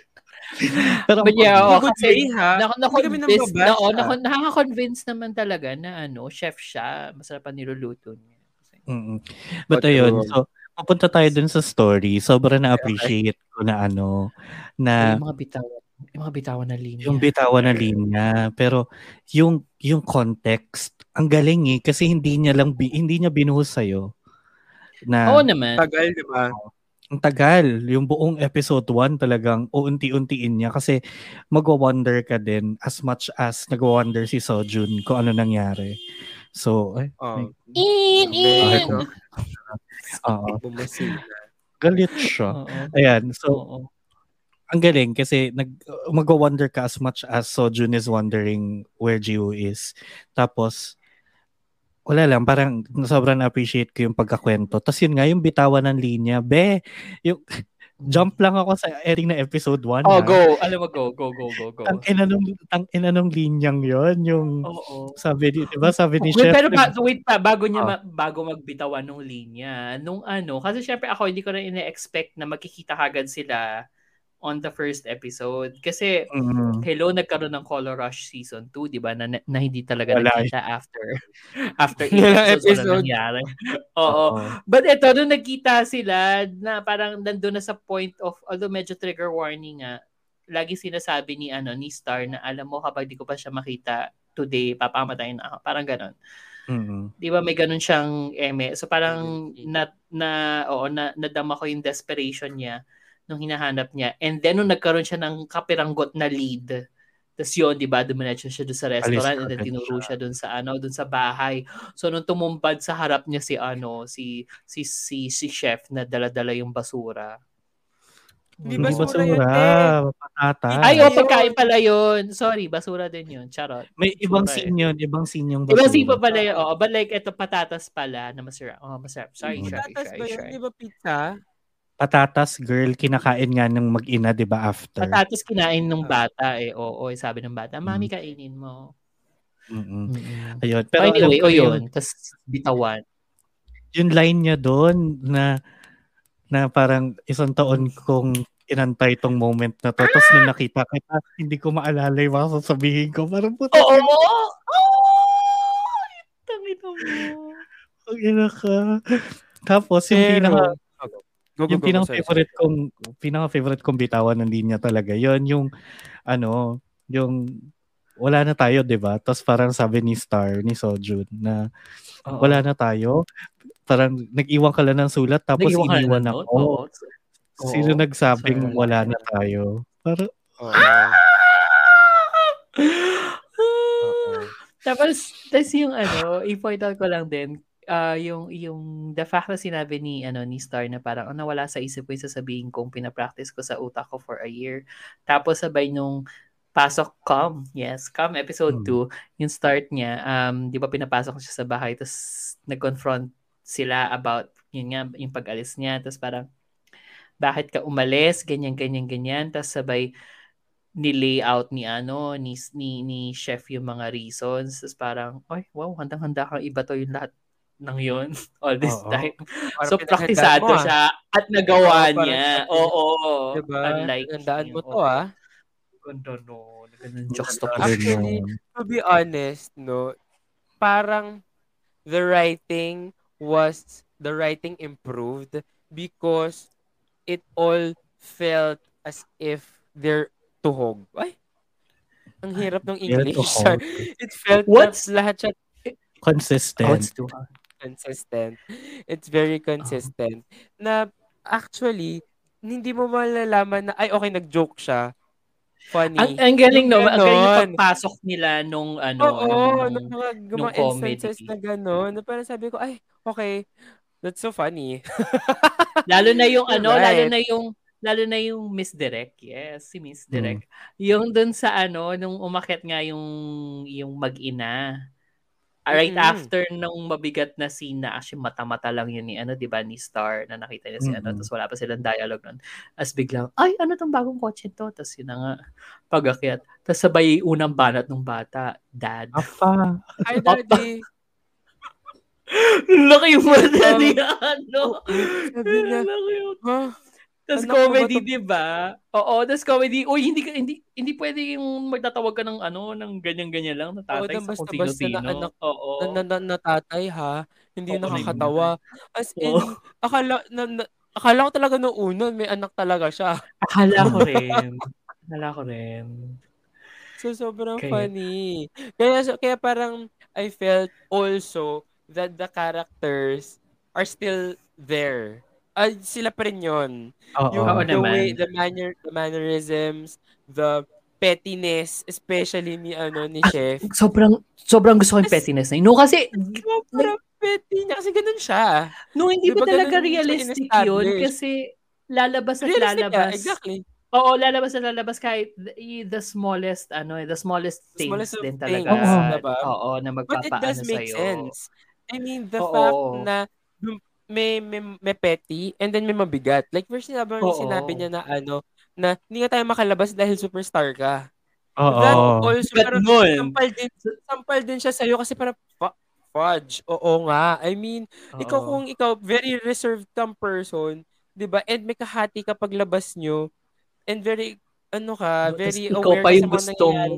Pero But yeah, Good kasi day, ha? na, na, convince na, oh, na, nakaka-convince naman talaga na ano, chef siya. Masarap ang niluluto niya. Mm-mm. But But, ayun, so, pupunta tayo dun sa story. Sobrang na-appreciate ko na ano, na yung mga bitawan, yung mga bitawan na linya. yung bitawan na linya. Pero yung yung context, ang galing eh. Kasi hindi niya lang, bi- hindi niya binuhos sa'yo. Na, Oo naman. Tagal, di ba? ang tagal. Yung buong episode 1 talagang uunti-untiin niya kasi magwa-wonder ka din as much as nagwa-wonder si Sojun kung ano nangyari. So, ay, Oh. In, in. oo. Galit siya. Oo. Ayan, so Oo. ang galing kasi nag magwa-wonder ka as much as Sojun is wondering where Jiwoo is. Tapos wala lang, parang sobrang na-appreciate ko yung pagkakwento. Tapos yun nga, yung bitawan ng linya. Be, yung, jump lang ako sa ending na episode 1. Oh, go. Alam mo, go, go, go, go, go. Tang ina nung, tang ina nung linyang yon yung Oo. sabi ni, di ba sabi ni Wait, Chef, pero ba, wait pa, bago niya, Oh. ma- bago magbitawan ng linya, nung ano, kasi syempre ako hindi ko na ina-expect na magkikita kagad sila on the first episode. Kasi, Mm, hello, nagkaroon ng Color Rush Season 2, di ba? Na, na hindi talaga Wala. nakita after after eight Wala episode. nangyari. Oo. oo. But ito, nung nagkita sila, na parang nandun na sa point of, although medyo trigger warning nga, lagi sinasabi ni ano ni Star na alam mo kapag di ko pa siya makita today, papamatayin na ako. Parang ganon. Mm, Di ba may ganun siyang eme. So parang na, na, oo, na, nadama ko yung desperation niya nung hinahanap niya. And then nung nagkaroon siya ng kapiranggot na lead, tapos yun, di ba, dumiretso siya doon sa restaurant and then tinuro siya. doon sa ano, doon sa bahay. So nung tumumpad sa harap niya si ano, si si si, si chef na dala-dala yung basura. Di Hindi basura basura, yun, eh. patata. Ay, oh, pagkain pala yun. Sorry, basura din yun. Charot. May ibang Basura scene yun, ibang scene yung basura. si pa pala yun. Oo, but like, ito patatas pala na masarap. Oh, masarap. Sorry, Mm. sorry, Patatas sorry, ba yun? sorry. Di ba pizza? Patatas, girl, kinakain nga ng mag-ina, di ba, after? Patatas kinain ng bata eh. Oo, eh, sabi ng bata, Mami, kainin mo. Mm-mm. Mm-mm. Ayun. Pero alam ko o yun, yun. Tapos bitawan. yung line niya doon na na parang isang taon kong inantay tong moment na to. Tapos nung nakita kita, hindi ko maalala yung mga sasabihin ko. Parang puto. Oo! Oh! Tangina mo. Ang ina ka. Tapos yung Pero- pinaka Go, go, yung go, pinaka favorite kong pinaka favorite kong bitawan ng linya talaga. Yon yung ano, yung wala na tayo, 'di ba? Tapos parang sabi ni Star ni Sojun na Oo. wala na tayo. Parang nag-iwan ka lang ng sulat tapos Nag-iwan na iniwan ng ako. Oo. Sino nagsabing Sorry. wala na tayo? Parang Oo. Oo. Tapos, tapos yung ano, i-point out ko lang din, ah yung, yung the fact na sinabi ni, ano, ni Star na parang, oh, nawala sa isip ko yung sasabihin kong pinapractice ko sa utak ko for a year. Tapos sabay nung pasok com, yes, com episode Hmm. 2, yung start niya, um, di ba pinapasok siya sa bahay, tapos nag-confront sila about, yun nga, yung pag-alis niya, tapos parang, bakit ka umalis, ganyan, ganyan, ganyan, tapos sabay, ni-layout ni ano ni ni ni chef yung mga reasons. Tapos parang ay wow handang-handa kang iba to yung lahat ng yun all this Oo. time Parang so praktisado mo, ah. siya at nagawa Oo, parang niya oo Diba? unlike Gandaan mo to, ah. ganda no ganun Actually, to be honest, no, parang the writing was the writing improved because it all felt as if they're tuhog. Ay, ang hirap ng English. it felt What's- na lahat siya consistent. To consistent. It's very consistent. Na actually, hindi mo malalaman na, ay, okay, nag-joke siya. Funny. ang, ang galing no Yung ang galing yung ganon. pagpasok nila nung ano Oo, nung- nung mga, nung instances comedy. na gano'n, na parang sabi ko, ay, okay, That's so funny. Lalo na yung ano, Right. lalo na yung lalo na yung Miss Direct. Yes, si Miss Direct. Yung dun sa ano, nung umakyat nga yung yung mag-ina. Right Mhm. after nung mabigat na scene na actually mata-mata lang yun ni ano, 'di ba, ni Star na nakita niya si ano, Mhm. tapos wala pa silang dialogue nun. As biglang, ay, ano tong bagong kotse to? Tapos yun na nga, pag-akyat. Tapos sabay unang banat ng bata, dad. Apa. Hi, Daddy. Laki yung mata Um, ni ano. Sabi niya, Laki yung huh? Tapos comedy, di ba? Oo, tapos comedy. Uy, hindi ka- hindi hindi pwede yung magtatawag ka ng ano, ng ganyan-ganyan lang na tatay ng sa kung basta-basta sino-sino. na anak Oo. Na, na, na, natatay ha. Hindi Oo, nakakatawa. As in, Oo. akala, na, na, akala ko talaga nung una, may anak talaga siya. Akala ko rin. Akala ko rin. So, sobrang Kaya- funny. Kaya, so- kaya parang, I felt also that the characters are still there. Ay, sila pa rin yun. Oo. Yung Oo the naman. way, the manner, the mannerisms, the pettiness, especially ni ano ni chef. Sobrang sobrang gusto ko yung pettiness na yun. No, kasi Sobrang petty niya kasi ganun siya. no, hindi Di ba talaga realistic yun? Kasi lalabas at Realistic lalabas. niya, exactly. Oo, lalabas at lalabas kahit the, the smallest, ano, the smallest The things smallest din things, talaga. Oo. diba? Oo, na But it magpapaano does make sa'yo. sense. I mean, the Oo. fact na dum- may, may, may petty and then may mabigat. Like, first sinabi, Oo. sinabi niya na ano, na hindi nga tayo makalabas dahil superstar ka. Oo. That also, But parang nun, sampal din, sampal din siya sa'yo kasi parang, fu- fudge. Oo nga. I mean, ikaw oo. kung ikaw, very reserved kang person, di ba? And may kahati ka paglabas nyo, and very, ano ka, Tapos very ikaw aware pa ka yung sa mga gustong nangyayari.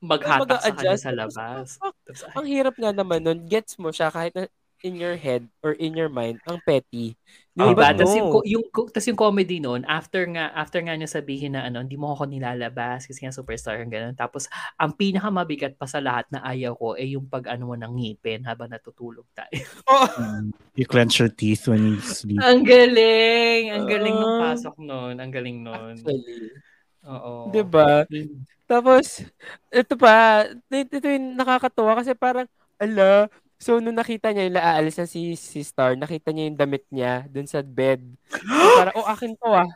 maghatak sa kanya mag-a-adjust. sa labas. Tapos, Ang hirap nga naman nun, gets mo siya kahit na in your head or in your mind, ang petty. Di ba? Diba? Tapos yung, yung, tas yung comedy noon, after nga, after nga niya sabihin na ano, hindi mo ako nilalabas kasi nga superstar ang ganun. Tapos, ang pinakamabigat pa sa lahat na ayaw ko ay yung pag ano mo ng ngipin habang natutulog tayo. Mm. You clench your teeth when you sleep. ang galing! Ang galing nung Ah. pasok noon. Ang galing noon. Actually. Oo. Di ba? Tapos, ito pa, ito, ito yung nakakatuwa kasi parang, ala, so nung nakita niya yung aalis na si, si Star, nakita niya yung damit niya dun sa bed. So, parang, oh, akin to ah.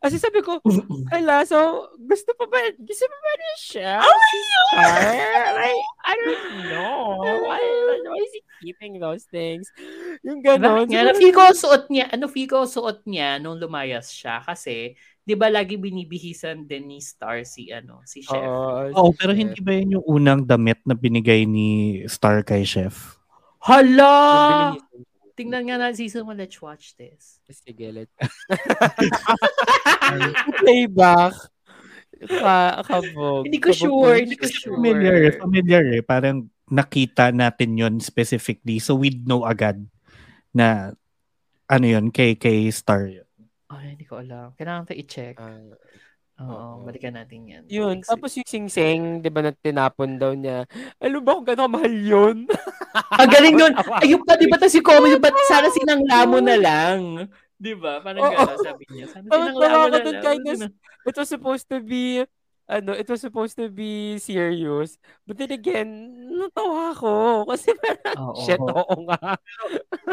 Kasi sabi ko, ala, so, gusto pa ba, gusto pa ba niya siya? si Star? Like, I don't know. Why, why is he keeping those things? Yung ganon. Nga? Na feel ko suot niya, ano feel ko suot niya nung lumayas siya kasi 'di ba lagi binibihisan din ni Star si ano, si Chef. Oo, Oo, si pero Chef. hindi ba yun yung unang damit na binigay ni Star kay Chef? Hala! Tingnan nga na season 1, let's watch this. Sige, let. Playback. Ka, kabog. Hindi ko Kabog sure, hindi ko sure. familiar, eh, familiar eh. Parang nakita natin yon specifically. So we'd know agad na ano yun, kay, kay Star yun. Ay, hindi ko alam. Kailangan tayo i-check. Ah, Oo, oo. balikan natin yan. yun. Next Tapos yung sing-sing, di ba, na tinapon daw niya. Alam ba kung gano'ng mahal yun? Ang galing nun. Ayun pa, di ba tas yung comedy, ba't sana sinangla mo na lang? Di ba? Parang Oo. gano'n sabi niya. Sana Parang sinangla mo na lang. kindness. It was supposed to be, ano, it was supposed to be serious. But then again, natawa ko. Kasi parang, Oo. shit, oo nga.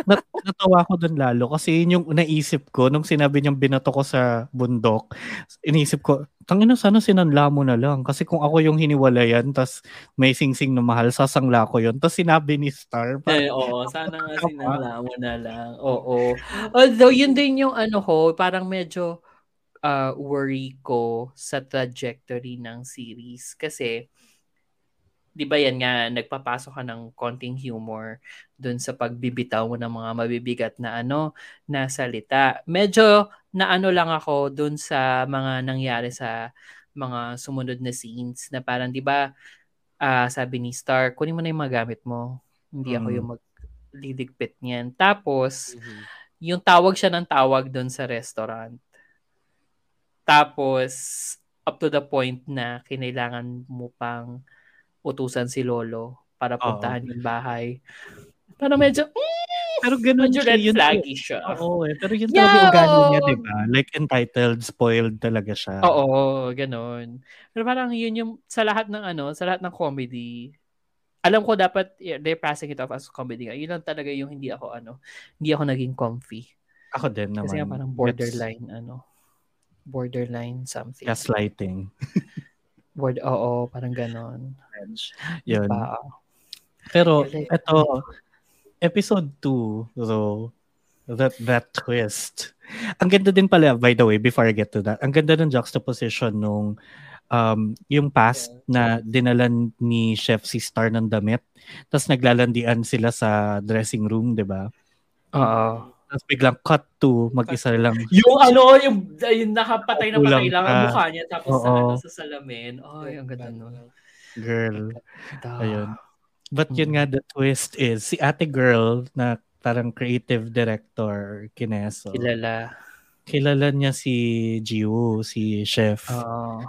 Nat- natawa ko dun lalo kasi yun yung naisip ko nung sinabi niyang binato ko sa bundok. Inisip ko, tangina sana sinanla mo na lang. Kasi kung ako yung hiniwalayan, tas may sing-sing na mahal, sasangla ko yun. Tas sinabi ni Star, Eh, oo, sana nga sinangla mo na lang. Oo. Although, yun din yung ano ko, parang medyo uh, worry ko sa trajectory ng series. Kasi, di ba yan nga, nagpapasok ka ng konting humor dun sa pagbibitaw mo ng mga mabibigat na ano, na salita. Medyo na ano lang ako dun sa mga nangyari sa mga sumunod na scenes na parang, di ba, ah, sabi ni Star, kunin mo na yung mga gamit mo. Hindi ako Mm. yung magliligpit niyan. Tapos, yung tawag siya ng tawag doon sa restaurant. Tapos, up to the point na kinailangan mo pang utusan si Lolo para puntahan yung bahay. Para medyo, mm, Pero ganun medyo siya, red yun flaggy siya. Oo eh. Pero yun Yeah, talaga ugali niya, di ba? Like entitled, spoiled talaga siya. Oo, ganun. Pero parang yun yung sa lahat ng ano, sa lahat ng comedy, alam ko dapat they're passing it off as comedy. Yun lang talaga yung hindi ako ano, hindi ako naging comfy. Ako din naman. Kasi parang borderline ano, borderline something. gaslighting. Board, oo, parang ganon. Yun. Pa, Pero Like- ito, episode 2, so that that twist. Ang ganda din pala, by the way, before I get to that, ang ganda ng juxtaposition nung um, yung past na dinalan ni Chef si Star ng damit, tapos naglalandian sila sa dressing room, di ba? oo. Tapos biglang cut to, mag-isa lang. Yung ano, yung, yung nakapatay na patay lang ang mukha niya tapos sa, ano, sa salamin. Ay, ang ganda nun. Girl. Ayun. But yun nga, the twist is, si ate girl na parang creative director, Kineso, Kilala. kilala niya si Jiwoo, si chef. Oo.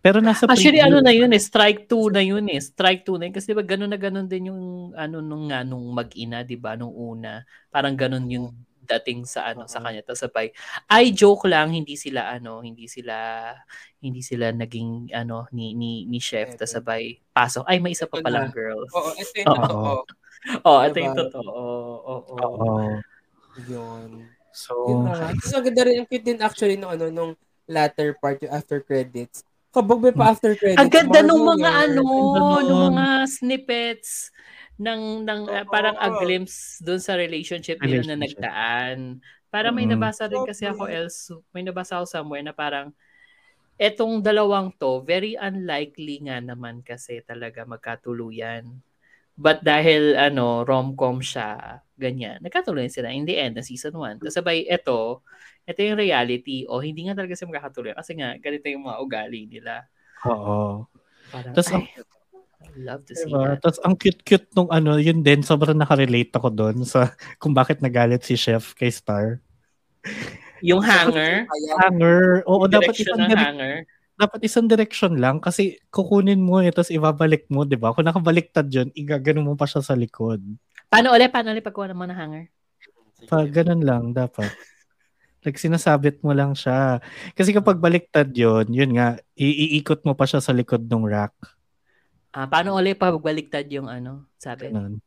Pero nasa Actually, preview- ano na yun eh, strike 2 na yun eh. Strike 2 na yun. Kasi diba ganun na ganun din yung ano nung nga nung mag-ina, di ba? Nung una. Parang ganun yung dating sa ano sa kanya. Tapos sabay, ay joke lang, hindi sila ano, hindi sila hindi sila naging ano ni ni ni chef. Tapos sabay, pasok, ay may isa pa palang girl. Oo, ito yung Oo. totoo. Oh, ito Diba? yung totoo. Oo, oo. Oo. Yun. So, Yun. Tapos ang ganda rin, ang cute din actually nung ano, nung latter part, yung after credits. Kabog may pa after credits. Ang ganda nung mga ano, nun. mga snippets ng ng uh, parang a glimpse doon sa relationship nila na nagdaan. Parang may Mm. nabasa rin kasi ako else, may nabasa ako somewhere na parang etong dalawang to, very unlikely nga naman kasi talaga magkatuluyan. But dahil ano, rom-com siya, ganyan, nagkatuluyan sila in the end ng season 1. Tapos sabay, eto, ito yung reality, o hindi nga talaga sila magkakatuluyan kasi nga, ganito yung mga ugali nila. oo. Parang, Tas ay, I love to see Diba? that. Tapos ang cute-cute nung ano, yun din, sobrang nakarelate ako doon sa kung bakit nagalit si Chef kay Star. Yung hanger. Hanger. Oo, dapat direction isang, ng hanger. dapat isang direction lang kasi kukunin mo eh, tapos ibabalik mo, di ba? Kung nakabaliktad yun, igagano mo pa siya sa likod. Paano ulit? Paano ulit pagkuha ng hanger? Pag ganun lang, dapat. Like, sinasabit mo lang siya. Kasi kapag baliktad yun, yun nga, iikot mo pa siya sa likod ng rack. Ah, paano ulit pag baliktad yung ano? Sabi. Ganun.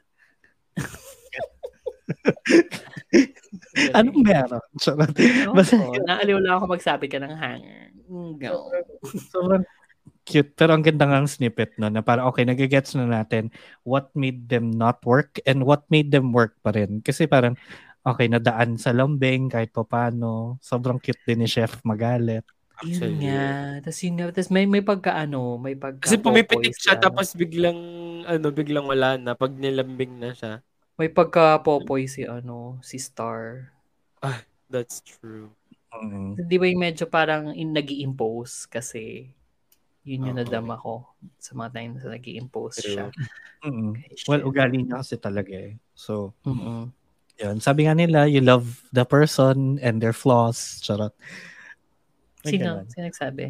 Anong meron? Charot. Basta- naaliw lang ako magsabi ka ng hanger. Mm, Go. Sobrang cute. Pero ang ganda nga ang snippet no, na parang okay, nagigets na natin what made them not work and what made them work pa rin. Kasi parang, okay, nadaan sa lambing kahit pa paano. Sobrang cute din ni Chef magalit. Yun nga. Tapos yun nga. Tapos may, may pagka-ano, may pagka Kasi pumipitik siya ano. tapos biglang ano biglang wala na pag nilambing na siya. May pagka-popoy si ano, si Star. That's true. Mm. Di ba yung medyo parang in, nag impose kasi yun yung Oo. nadama ko sa mga time na nag impose siya. Mm. Kay Well, ugali niya kasi talaga eh. So, Mm-mm. Yun. Sabi nga nila, you love the person and their flaws. Charot. May Sino? ganun. Sino nagsabi?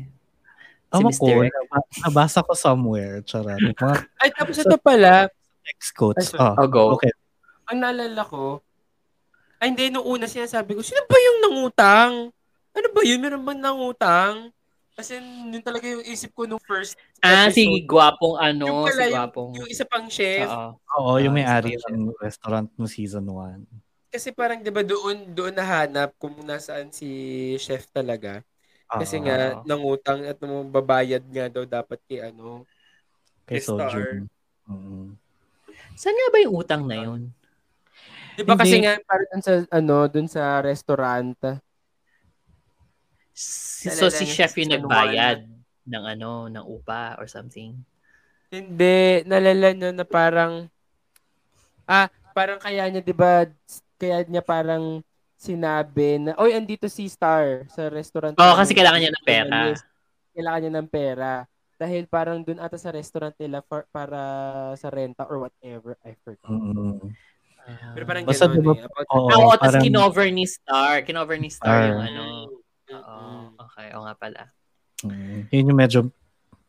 Si Ewan Mr. ko, naba- nabasa ko somewhere. Charot. Mga Ay tapos ito pala, text quotes. Ay, Oh, Oh, go. okay. ang naalala ko, ay hindi, nung una sinasabi ko, sino ba yung nangutang? Ano ba yun? Meron bang nangutang? Kasi yun talaga yung isip ko nung first Ah, si gwapong Yung ano, pala, si yung, gwapong. yung isa pang chef. Oo. Oo, yung Ah, may-ari ng restaurant no season 1. Kasi parang 'di ba doon doon nahanap kung nasaan si chef talaga. Kasi Oo, nga nangutang at nung babayad nga daw dapat kay ano. kay kay Star. Sojun. Mm. Saan nga ba yung utang na yun? 'Di ba kasi nga parang dun sa ano doon sa restaurant. So si niya chef yung nagbayad ng ano, ng upa or something. Hindi, nalala nyo na parang ah, parang kaya niya 'di ba kaya niya parang sinabi na oy andito si Star sa restaurant. Oo, namin." kasi kailangan niya ng pera. Kailangan niya ng pera. Dahil parang dun ata sa restaurant nila for, para sa renta or whatever. I forgot. Mm. Pero parang Basta ganun diba- eh. About Oo, Oo, tapos parang- kinover ni Star. Kinover ni Star Star. yung ano. Oo, Mm. okay. Oo nga pala. Mm. Yun yung medyo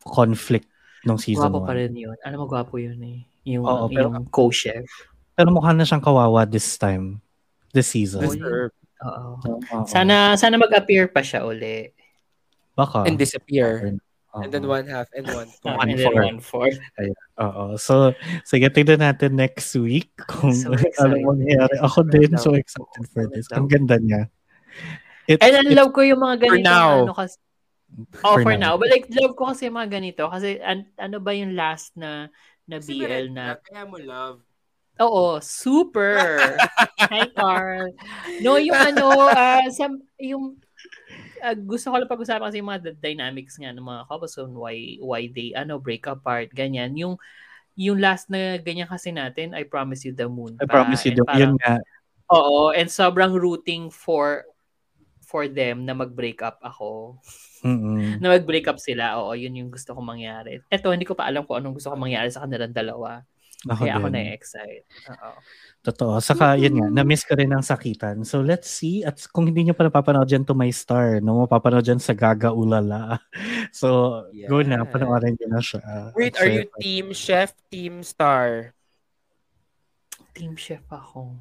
conflict nung season Gwapo 1. pa rin yun. Alam mo, gwapo yun eh. Yung, Oo, pero- yung co-chef. Pero mukha na siyang kawawa this time. This season. Deserve. Oo. Oo. Sana sana mag-appear pa siya uli. Baka. And disappear. And then one half and one fourth. One And then one fourth. Oo. So, sige, tignan natin next week kung So ano excited. mangyayari. Ako din, so excited for this. Ang ganda niya. It, And I love ko yung mga ganito. now. Ano, kasi, oh, for, now. But like, love ko kasi yung mga ganito. Kasi an- ano ba yung last na na Kasi BL na Kaya mo love. Oo, super. Hi, Carl. No, yung ano, ah, sa, yung ah, gusto ko lang pag-usapan kasi yung mga dynamics nga ng mga couples on why why they ano break apart ganyan yung yung last na ganyan kasi natin I promise you the moon I pa, promise you, the, parang- yun nga. oo and sobrang rooting for for them na mag-break up ako Mm-mm. na mag-break up sila oo yun yung gusto kong mangyari eto hindi ko pa alam kung anong gusto kong mangyari sa kanilang dalawa Ako kaya ako din. na-excite oo Totoo. Saka, yun nga, na-miss ko rin ang sakitan. So, let's see. At kung hindi nyo pa napapanood dyan to my star, no, mapapanood dyan sa Gaga Ulala. So, go na, panoorin nyo na siya. Wait, At are siya- you team chef, team star? team chef ako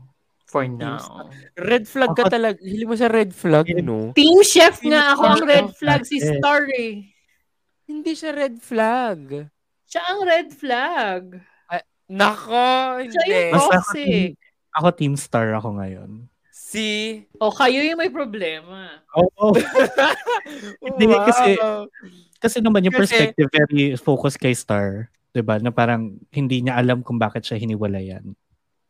for now Red flag ka Ako- talaga. Hili mo sa red flag, no? Team chef nga ako. Ang red flag si. Star eh. Hindi siya red flag. Siya ang red flag. Nako, Siya hindi. yung Basta ako, toxic. team, ako team star ako ngayon. Si... O kayo yung may problema. Oo. Hindi, Wow. kasi- Kasi naman yung Kasi- perspective very focused kay Star. 'di ba Na parang hindi niya alam kung bakit siya hiniwalayan.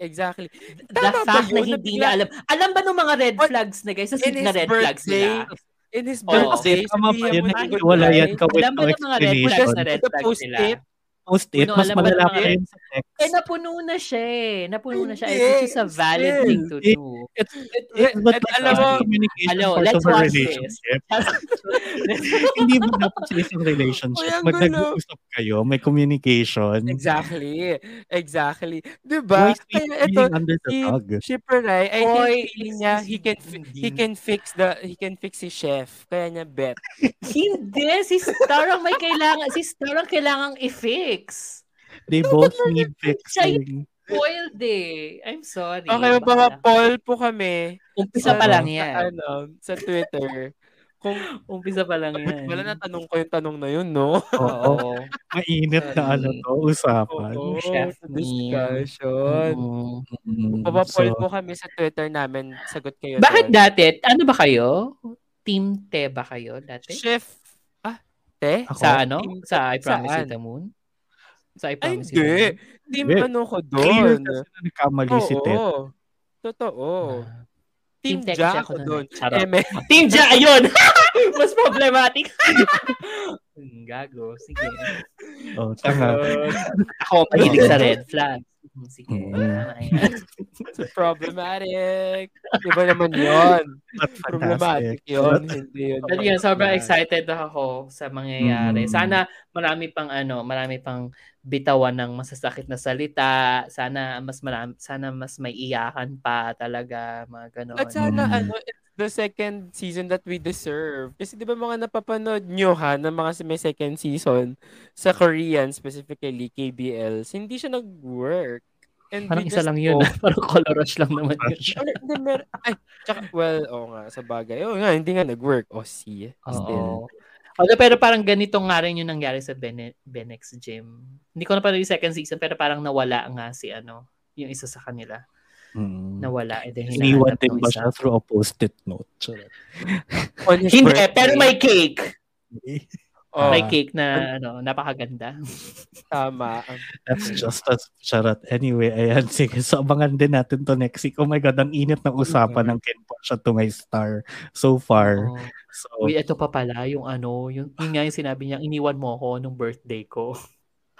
Exactly. The Tama ba fact na hindi bigla- niya alam. Alam ba nung mga red flags na guys? Sa na red flags nila. In his birthday, Tama ba sabihan yun? mo na Naghiwalayan goodbye. ka with Alam no ba ng mga red flags explanation. na red The flags nila? Post-it, mas malala pa yun sa text. Eh, napuno na siya eh. Napuno na siya. Hindi, Which is a valid still. thing to do. It's, it, it, Let- but like, alam it's mo- communication Hello, part let's of a watch this. relationship. Hindi ba dapat sa isang relationship, pag nag-uusap kayo, may communication. Exactly. Exactly. Diba? is he Kaya ito, under the si dog? Shipper Rai, I Hoy, think feeling niya he can he can fix the he can fix si chef. Kaya niya bet. Hindi. Si Star ang may kailangan. Si Star ang kailangang i-fix. They both need fixing. Spoiled eh. I'm sorry. Okay, Bakla. magpapa-poll po kami Umpisa pa lang sa, yan. ano, sa Twitter. Kung Umpisa pa lang yan. wala na tanong ko yung tanong na yun, no? Oo. Mainit na ano to, usapan. Oo, chef discussion. Mm. Mm, Papapoll so, po kami sa Twitter namin. Sagot kayo Bakit doon. dati? Ano ba kayo? Team Te ba kayo dati? Chef, ah, te? Ako? Sa ano? Team- Sa I Promise saan? You the Moon? Sa I Ay, hindi. Moon? Team Hindi. ano ko clear doon. kasi na nagkamali si Ted. Oo. Totoo. Ah. Team Team Jack ako doon. Team Ja, ayun! Mas problematic. Hmm, Gago. Sige. Oh, tanga. Ako mahilig sa red flag. Hmm, Sige. Mm. tama problematic. Di ba naman yun? But Problematic yun. Hindi yun. But yun, sobrang excited ako sa mangyayari. Mm. Sana marami pang ano, marami pang bitawan ng masasakit na salita. Sana mas marami, sana mas may iyakan pa talaga, mga ganon. At sana Mm. ano, it's the second season that we deserve. Kasi di ba mga napapanood nyo ha, ng mga may second season sa Korean, specifically KBLs, hindi siya nag-work. And Parang isa just lang yun. ah. Parang color rush lang naman yun. Hindi, mer- ay, tsaka, well, oo nga, sa bagay. Oo nga, hindi nga nag-work. O, see, still. Oo. Although, pero parang ganito nga rin yung nangyari sa Bene- Benex Gym. Hindi ko na parang yung second season, pero parang nawala nga si ano, yung isa sa kanila. Mm. Nawala. Eh, dahil Iniwan hinahanap din ba siya through a post-it note? Hindi, birthday. pero may cake. Oh, may cake na ano, napakaganda. Tama. That's just as charot. Anyway, ayan. Sige, so abangan din natin to next week. Oh my God, ang init ng usapan ng Ken po siya to my star so far. Oo. So, Uy, ito pa pala, yung ano, yung, yung nga yung sinabi niya, iniwan mo ako nung birthday ko.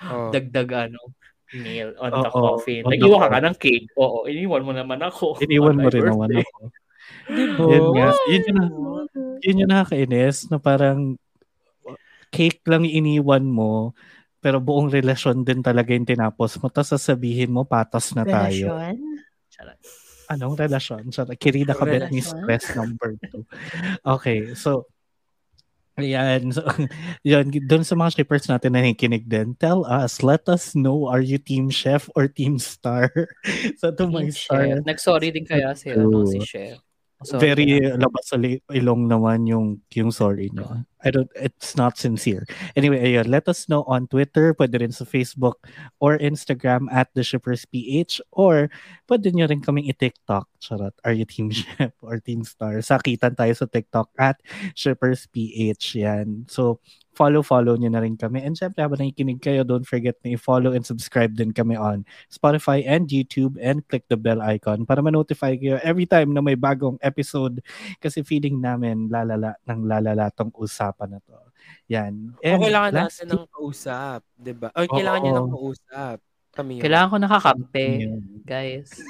Oh. Dagdag ano, nail on the Oo, coffin. the Nag-iwan ka ka ng cake. Oo, iniwan mo naman ako. iniwan mo rin naman birthday. ako. Diba? Yun nga. Yun yung, yun yung nakakainis na parang cake lang iniwan mo pero buong relasyon din talaga yung tinapos mo tapos sasabihin mo patas na tayo. Relasyon? Charot. Anong relasyon? Charot. Kirida ka bet ni stress number two. Okay, so Ayan. So, yun, doon sa mga shippers natin na nakikinig din, tell us, let us know, are you team chef or team star? so, to my star. Nag-sorry din kaya si, ano, si Chef. Sorry. very labas sa ilong naman yung yung sorry niya. I don't it's not sincere. Anyway, ayun, let us know on Twitter, pwede rin sa Facebook or Instagram at the Shippers PH or pwede nyo rin kaming i-TikTok. Charot. Are you Team Ship or Team Star? Sakitan tayo sa TikTok at Shippers PH. Yan. So, follow-follow nyo na rin kami. And syempre, habang nakikinig kayo, don't forget na i-follow and subscribe din kami on Spotify and YouTube and click the bell icon para ma-notify kayo every time na may bagong episode kasi feeling namin lalala ng lalala tong usapan na to. Yan. O kailangan last natin ng kausap, 'di ba? O kailangan niya ng kausap. Kami. yun. Kailangan ko nakakampi, Yan. guys.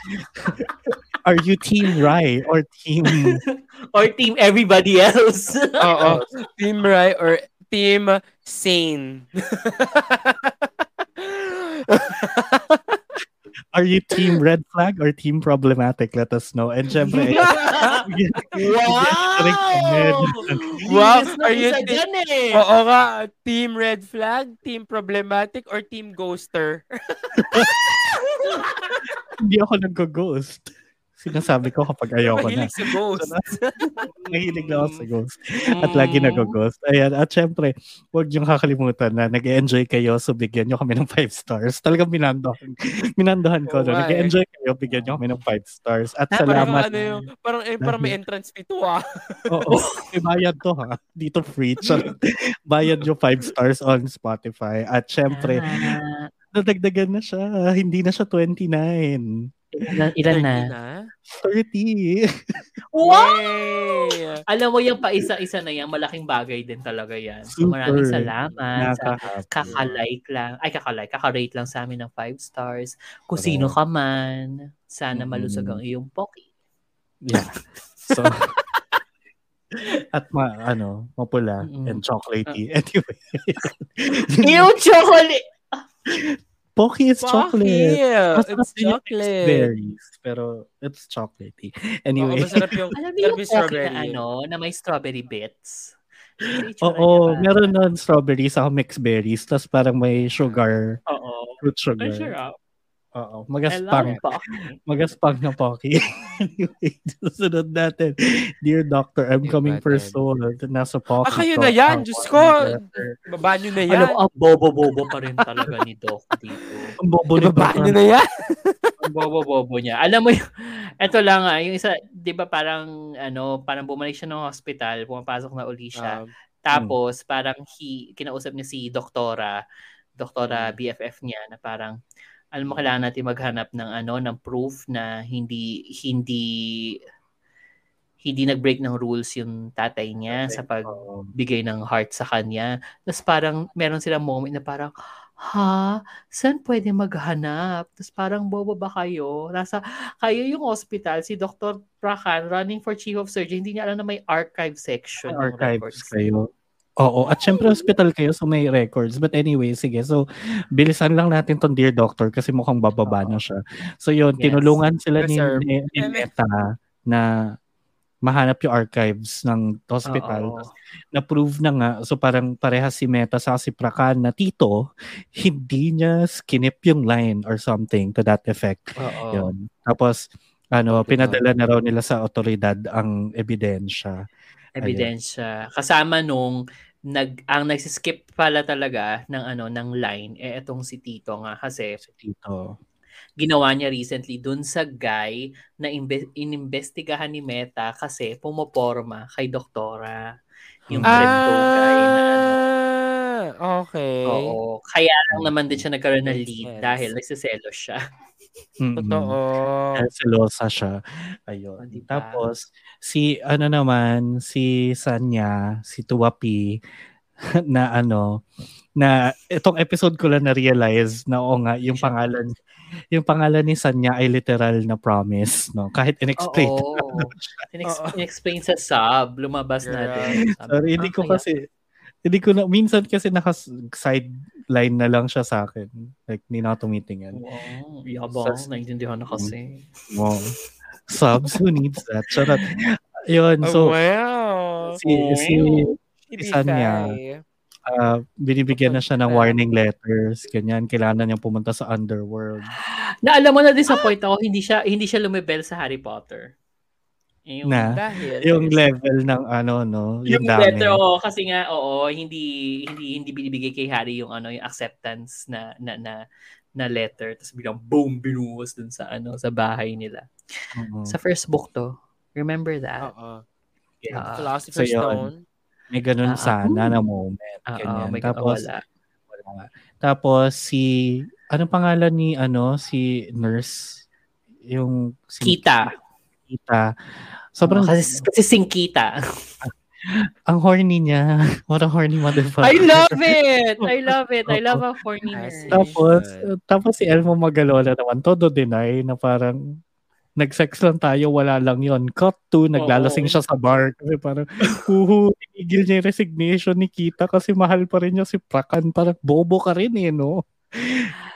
Are you team Rai or team Or team everybody else. Oo. team Rai or team Sane. Are you team red flag or team problematic? Let us know. And syempre, wow! Wow! Are you isa team- eh. Oo nga, team red flag, team problematic, or team ghoster? hindi ako nag-ghost. Sinasabi ko kapag ayoko na. Mahilig sa ghost. Mahilig na ako sa ghost. At lagi nag-ghost. Ayan. At syempre, huwag niyong kakalimutan na nag-enjoy kayo so bigyan niyo kami ng 5 stars. Talagang minandohan. Minandohan ko. No? eh. Nag-enjoy kayo, bigyan niyo kami ng 5 stars. At Parang salamat. ano yung, parang, eh, parang may entrance fee to ah. Oo. May bayad to ha. Dito free. Bayad yung 5 stars on Spotify. At syempre, Ah, nadagdagan na siya. Hindi na siya 29. Ilan, ilan na? 30. Wow! Yay! Alam mo yung paisa-isa na yan, malaking bagay din talaga yan. So maraming salamat sa Nakaka- kakalike lang, ay kakalike, kakarate lang sa amin ng 5 stars. Kung sino ka man, sana Mm-mm. malusog ang iyong poki. Yeah. So, at ma, ano, mapula Mm-mm. and chocolatey. Anyway. Yung chocolate! Pocky is chocolate. Bakit? Masarap It's chocolate. berries, pero it's chocolatey. Oo, Anyway. masarap yung, Alam masarap yung strawberry. na ano, na may strawberry bits? Oo, meron nun strawberries ako mixed berries, tapos parang may sugar, Oo. fruit Ay, sugar. sure. ah. Oo, magaspang. Magaspang na Pocky. anyway, susunod natin. Dear Doctor, I'm coming for soul. Nasa Pocky. Ah, kayo na yan. Diyos ko. Baba nyo na yan. Alam ang bobo-bobo pa rin talaga ni Doc dito. Ang bobo ni Baba Batan. nyo na yan. Ang bobo-bobo niya. Alam mo yung, eto lang ah, yung isa, di ba parang, ano, parang bumalik siya ng hospital, pumapasok na uli siya. Um, Tapos, parang he, kinausap niya si doktora, doktora Mm. BFF niya, na parang, alam mo, kailangan natin maghanap ng ano, ng proof na hindi, hindi, hindi nag-break ng rules yung tatay niya sa pag, Oo. bigay ng heart sa kanya. Tapos parang meron silang moment na parang, ha? Saan pwede maghanap? Tapos parang bobo ba kayo? Nasa, kayo yung hospital, si Dr. Prakan running for chief of surgery, hindi niya alam na may archive section. Archives kayo. Oo, at syempre hospital kayo so may records. But anyway, sige. So, bilisan lang natin tong Dear Doctor kasi mukhang bababa na siya. So yun, Yes. tinulungan sila ni, Reserve. ni, ni Meta na mahanap yung archives ng hospital. Na-prove na nga. So parang parehas si Meta sa si Prakan na tito, hindi niya skinip yung line or something to that effect. Yun. Tapos, ano, pinadala na raw nila sa otoridad ang ebidensya. Ebidensya. Kasama nung nag ang nagsiskip pala talaga ng ano ng line eh etong si Tito nga kasi Si tito. ginawa niya recently dun sa guy na imbe- inimbestigahan ni Meta kasi pumoporma kay doktora. Yung Ah, guy na ano. Okay. Oo. Kaya lang naman din siya nagkaroon ng lead dahil nagsiselos siya. Mm-mm. Totoo. Dahil selosa siya. Ayun. Oh, diba? Tapos, si, ano naman, si Sanya, si Tuwapi, na ano, na itong episode ko lang na-realize na oo nga, yung pangalan, yung pangalan ni Sanya ay literal na promise, no? Kahit in-explain. Oo. Inex- in-explain sa sub, lumabas na Girl. din. Sabi Sorry, ko, hindi ko "Ah, kaya kasi, hindi ko na, minsan kasi naka-sideline na lang siya sa akin. Like, hindi na tumitingin. Wow, yabang. Sa- Naintindihan na kasi. Wow. Subs, who needs that? Charot. Yun, Oh, so, wow. si, si, isa niya, Ibigay. ah, binibigyan na siya ng warning letters, ganyan, kailangan niya pumunta sa underworld. Na alam mo na disappoint ako, hindi siya hindi siya lumibel sa Harry Potter. Yung, Na? Dahil. Yung level ng ano, no? Yung, yung dami. letter, oo, kasi nga, oo, hindi, hindi, hindi binibigay kay Harry yung ano, yung acceptance na, na, na, na letter. Tapos biglang boom, binuhos dun sa ano, sa bahay nila. Oo. Sa first book to. Remember that? Oo. Ah, Philosopher's So, yun. Stone. May ganun Ah, sana na moment. Oo, Ganyan. may Tapos, wala. wala. Tapos, si, anong pangalan ni, ano, si nurse? Yung, si Kita. Kita. Sobrang, Oo, kasi, kasi singkita. ang horny niya. What a horny motherfucker. I love it! I love it. I love a horny nurse. Tapos, tapos si Elmo Magalola naman, todo deny na parang nag-sex lang tayo, wala lang yon Cut to, naglalasing Oo. siya sa bar. Kasi parang, huhu, tinigil niya yung resignation ni Kita kasi mahal pa rin niya si Prakan. Parang bobo ka rin eh, no?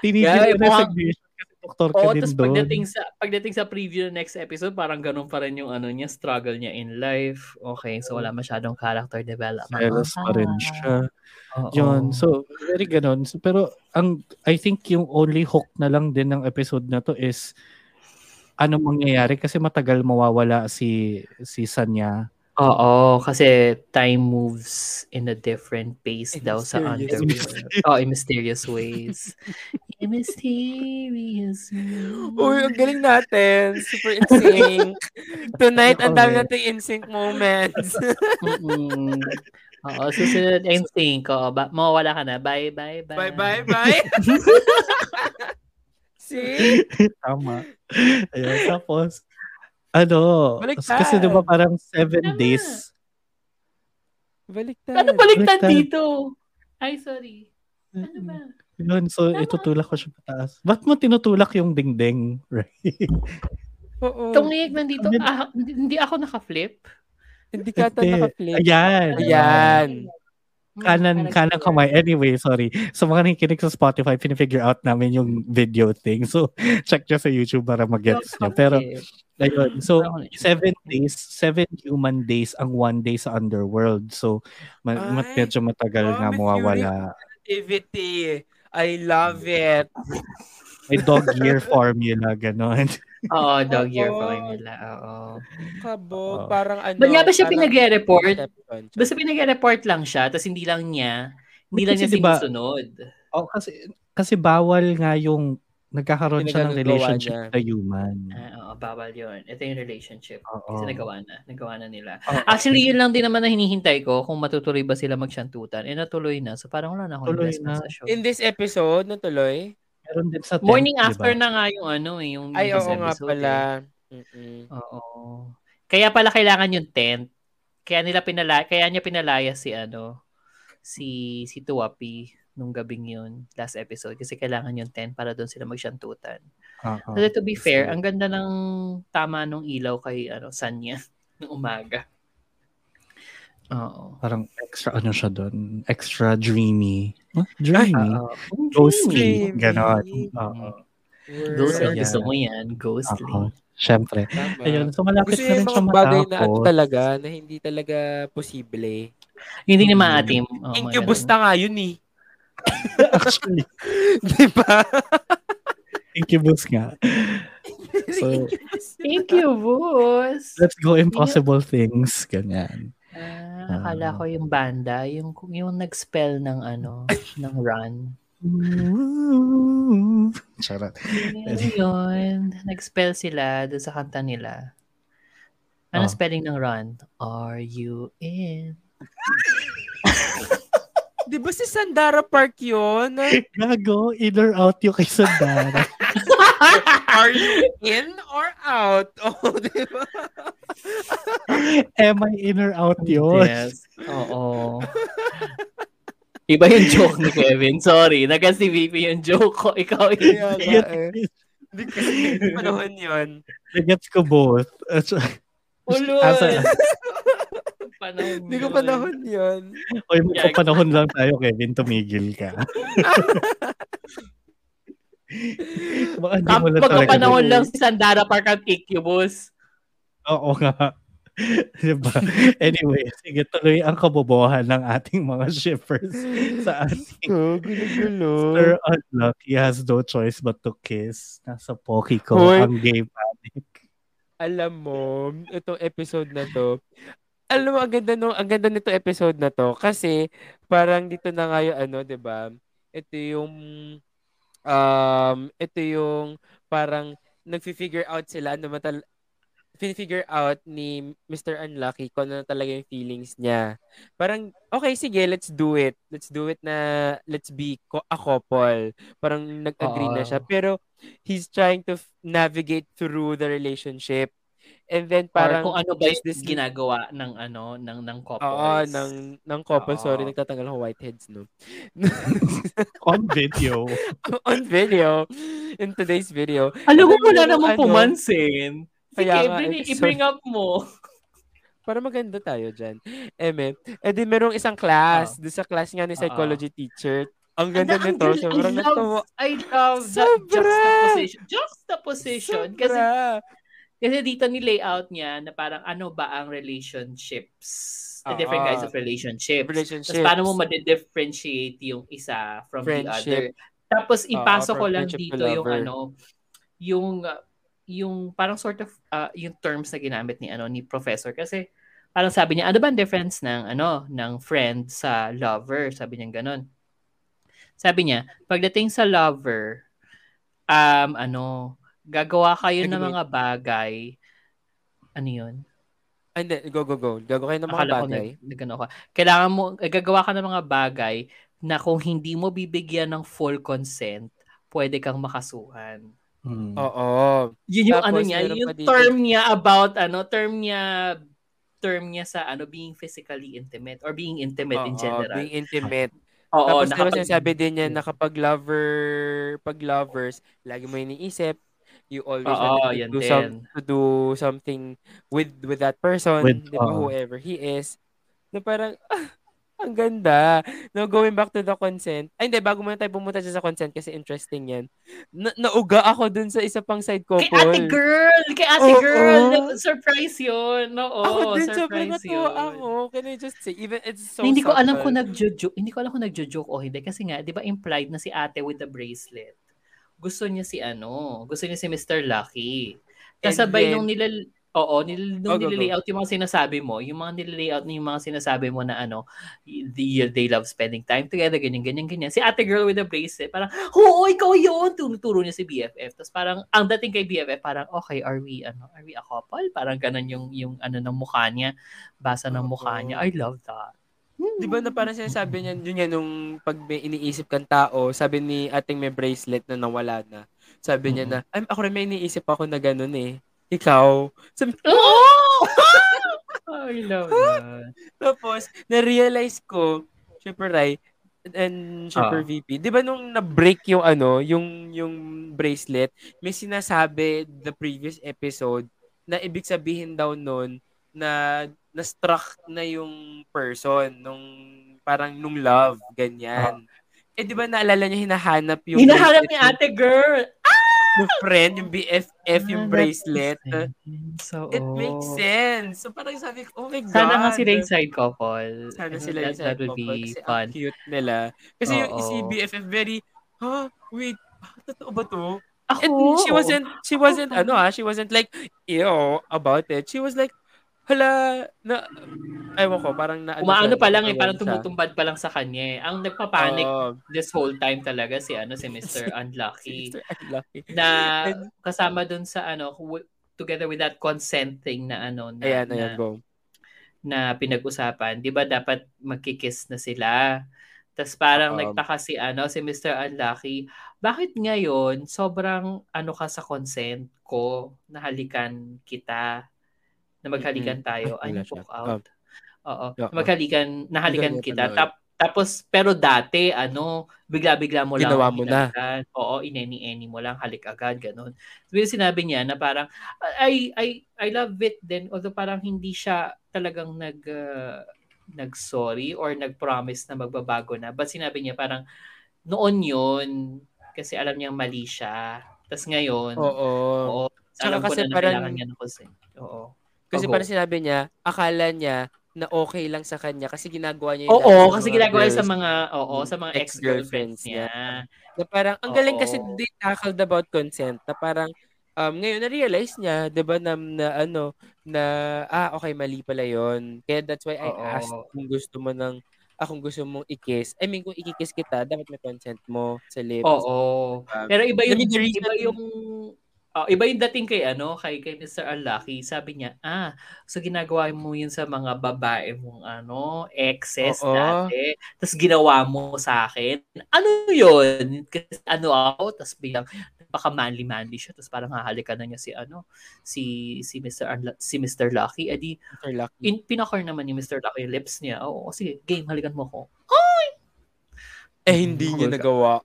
Tinigil Yeah, yung mukhang- resignation doktor ka Oo, din tapos doon. pagdating sa pagdating sa preview ng next episode, parang ganun pa rin yung ano niya, struggle niya in life. Okay, so wala masyadong character development. Selos pa rin siya. Oo. Yun. So, very ganon. So, pero, ang, I think yung only hook na lang din ng episode na to is ano mangyayari kasi matagal mawawala si si Sanya. Oo, kasi time moves in a different pace In daw sa mysterious underworld. Oh, in mysterious ways. in mysterious ways. Uy, ang galing natin. Super in sync. Tonight, ang dami nating in sync moments. Mm-mm. Oo, susunod in sync. Oo, ba- mawawala ka na. Bye, bye, bye. bye, bye, bye. See? Tama. Ayun. Tapos, ano, Baliktad. kasi di ba parang seven Tama. days. Baliktad. Ano baliktad Baliktad. dito? Ay, sorry. Ano ba? Yun, so itutulak ko siya pataas. Ba't mo tinutulak yung dingding? Right? Oo. Tungig nandito. Sabi- Ah, hindi ako naka-flip. Hindi ka ata naka-flip. Ayan. Ayan. Kanan, kanan kamay. Anyway, sorry. Sa mga nakikinig sa Spotify, pinifigure out namin yung video thing. So, check nyo sa YouTube para mag-gets nyo. Pero, ayun. So, seven days, seven human days ang one day sa underworld. So, ma- Ay, medyo matagal oh, nga mawawala. Activity. I love it. May dog year formula, ganon. Oo, dog year formula. Oo. Kabog. Oo. Parang ano. Ba't nga ba siya pinagre-report? Basta pinag-report lang siya, tapos hindi lang niya, hindi lang niya diba- sinusunod. Oh, kasi, kasi bawal nga yung nagkakaroon siya ng relationship niya. sa human. Ah, oo, bawal yun. Ito yung relationship. Oo. Kasi nagawa na. Nagawa na nila. Oo. Actually, yun lang din naman na hinihintay ko kung matutuloy ba sila magsyantutan. Eh, natuloy na. So, parang wala na akong Tuloy na. sa show. In this episode, natuloy? Meron din sa 10th, Morning di ba? after na nga yung ano eh, yung Ay, oo nga episode, pala. eh. Oo. Kaya pala kailangan yung tent. Kaya nila pinala kaya niya pinalaya si ano si si Tuwapi nung gabing yun last episode kasi kailangan yung tent para doon sila magsyantutan. Oo. So, to be fair, ang ganda ng tama nung ilaw kay ano Sanya nung umaga. Oo. Parang extra ano siya doon, extra dreamy. Huh? Dreamy? Oo. Ghostly. Dreamy. Ganon. Oo. Ghostly. Word. Yeah. Gusto mo yan. Ghostly. Oo. Siyempre. Tama. Ayun, so malapit Gusto na rin yung siya mga bagay na ano matapos. talaga, na hindi talaga posible. Hindi ni Mm. maatim. Oo, Incubus na nga yun eh. Actually, Di ba? incubus nga. So, Incubus. Incubus. let's go impossible things. Ganyan. Ah, akala ko yung banda, yung yung nag-spell ng ano, ng run. Charot. Yun. Nag-spell sila doon sa kanta nila. Ano Oh. spelling ng run? Are you in? Di ba si Sandara Park yun? Gago, in or out yung kay Sandara. Are you in or out? Oh, di ba? Am I in or out yun? Yes. Oo. Iba yung joke ni Kevin. Sorry. Nag-CVP yung joke ko. Ikaw yun. eh. Hindi kasi panahon yun. Nagets ko both. Ulol. Asa- Panahon Hindi ko yun. panahon yun. Oy, magpapanahon lang tayo, Kevin. Tumigil ka. Baka di mo lang talaga. Magkapanahon lang si Sandara Park at Incubus. Oo nga. diba? Anyway, sige, tuloy ang kabobohan ng ating mga shippers sa ating Oh, gulo-gulo. Sir Unluck. He has no choice but to kiss. Nasa poki ko Hoy. ang gay panic. alam mo, itong episode na to, alam mo, ang ganda, no, ang ganda nito episode na to kasi parang dito na nga yung ano, 'di ba? Ito yung um ito yung parang nagfi-figure out sila ano matal figure out ni Mr. Unlucky kung ano talaga yung feelings niya. Parang, okay, sige, let's do it. Let's do it na, let's be co- a couple. Parang nag-agree na siya. Pero, he's trying to f- navigate through the relationship. And then, Or parang, kung ano ba yung ginagawa ng ano ng ng couples. Oo, ng, ng couple. Sorry, Oo. nagtatanggal ako whiteheads, no? On video. On video. In today's video. Alam mo And then wala namang ano, pumansin. Sige, Kaya nga, bring, episode- i-bring up mo. para maganda tayo dyan. Eme, eh di merong isang class, doon sa class nga ni Oo. psychology teacher. Ang ganda Ang- ang nito, galing. sobrang I natawa. love, I love that Sobra! juxtaposition. Juxtaposition. Sobra. kasi dito ni layout niya na parang ano ba ang relationships. The Oo. different kinds of relationships. Relationships. Tapos paano mo ma-differentiate yung isa from the Friendship. other. Tapos ipasok from ko lang dito yung ano, yung uh, yung parang sort of uh, yung terms na ginamit ni ano ni professor kasi parang sabi niya ano ba ang difference ng ano ng friend sa lover sabi niya ganun sabi niya pagdating sa lover um ano gagawa kayo ng mga bagay ano yun Ah, Hindi, go, go, go. Gago kayo ng mga Akala ko bagay. nag, nag- ano ka. Kailangan mo, eh, gagawa ka ng mga bagay na kung hindi mo bibigyan ng full consent, pwede kang makasuhan. Hmm. Oo. Yun yung Tapos, ano niya, yung term niya about ano, term niya term niya sa ano being physically intimate or being intimate in Oo, general. being intimate. Oo, Tapos diba nakapag- sinasabi din niya na kapag lover, pag lovers, lagi mo iniisip, you always Oo, to do, some, to do something with with that person, With- di ba, oo. whoever he is. Na parang, ah, ang ganda. Now, going back to the consent. Ay, hindi, bago muna tayo pumunta sa consent kasi interesting yan. Na nauga ako dun sa isa pang side couple. Kay ate girl! Kay ate Oo. girl! Surprise yun! Oo, Ako din, sobrang surprise natuwa yun. ako. Can I just say, even it's so Na hindi ko alam kung nagjo-joke, hindi ko alam kung nagjo-joke o hindi kasi nga 'di ba implied na si Ate with the bracelet. Gusto niya si ano, gusto niya si Mr. Lucky. Kasabay then- nung nilal Oo, nil, nung Oh, nilalayout yung mga sinasabi mo, yung mga nilalayout na yung mga sinasabi mo na ano, they, they love spending time together, ganyan, ganyan, ganyan. Si ate girl with the bracelet, parang, oo, ikaw yun! Tunuturo niya si BFF. Tapos parang, ang dating kay BFF, parang, okay, are we, ano, are we a couple? Parang ganun yung, yung ano ng mukha niya, basa ng mukha niya. I love that. Di ba na parang sinasabi niya, yun yan, nung pag may iniisip kang tao, sabi ni ating may bracelet na nawala na, sabi niya na, ay, ako rin may iniisip ako na ganun eh. Ikaw. Sabi, Oh! I love that. tapos, na-realize ko, syempre, Rai, and syempre Ah. VP, di ba nung na-break yung ano, yung, yung bracelet, may sinasabi the previous episode na ibig sabihin daw nun na na-struck na yung person nung parang nung love, ganyan. Eh, di ba naalala niya hinahanap yung Hinahanap ni ate girl. yung friend, yung BFF, yung Ah, that bracelet. So, It makes sense. So parang sabi ko, oh my God. Sana nga sila yung side couple. Sana sila yung that, side couple be kasi fun. ang cute nila. Kasi yung Oo. si BFF very, ha, wait, ah, totoo ba to? Ako, And she wasn't, she wasn't, Ako. ano ah, she wasn't like, ew, about it. She was like, hala, na, ewan ko, parang na, Umaano pa lang eh, parang tumutumbad pa lang sa kanya eh. Ang nagpapanik Oo. this whole time talaga si ano si Mr. Unlucky. Mr. Unlucky. na kasama dun sa ano together with that consenting na ano na, Ayan, na, ayan, go. na pinag-usapan. 'Di ba dapat magkikiss na sila? Tapos parang Oo. nagtaka si ano si Mr. Unlucky, bakit ngayon sobrang ano ka sa consent ko na halikan kita na maghalikan tayo. Ay, siya. book out. Oo. Maghalikan, nahalikan kita. Tap, tapos, pero dati, ano, bigla-bigla mo lang. Ginawa mo na. hinalikan. Oo, ineni-eni mo lang, halik agad, ganun. So, yung sinabi niya na parang, I, I, I love it din, although parang hindi siya talagang nag, uh, nag-sorry or nag-promise na magbabago na. But sinabi niya parang, noon yun, kasi alam niyang mali siya. Tapos ngayon, Oo. oo, alam ko kasi na na parang- kailangan niya ng consent. Oo. Kasi parang sinabi niya, akala niya na okay lang sa kanya kasi ginagawa niya yung Oo, kasi mga ginagawa niya sa mga, oo, sa mga Ex-girlfriends ex-girlfriends niya. Na parang, ang galing kasi they tackled about consent. Na parang, um, ngayon na-realize niya, 'di ba, na, na ano, na, ah, okay, mali pala yon Kaya that's why I Oo. asked kung gusto mo ng, ah, kung gusto mong i-kiss. I mean, kung i-kiss kita, dapat may consent mo sa lips. Oo. Um, Pero iba yung iba yung oh, iba yung dating kay ano, kay kay Mr. Unlucky. Sabi niya, "Ah, so ginagawa mo yun sa mga babae mong ano, exes Oo. dati. Tapos ginawa mo sa akin. Ano yun? Kasi ano ako, tapos bilang baka manly-manly siya tapos parang hahalikan na niya si ano si si Mr. Unlu- si Mr. Lucky edi Mr. Lucky. in pinakor naman ni Mr. Lucky yung lips niya oo sige game halikan mo ko Eh, hindi niya nagawa.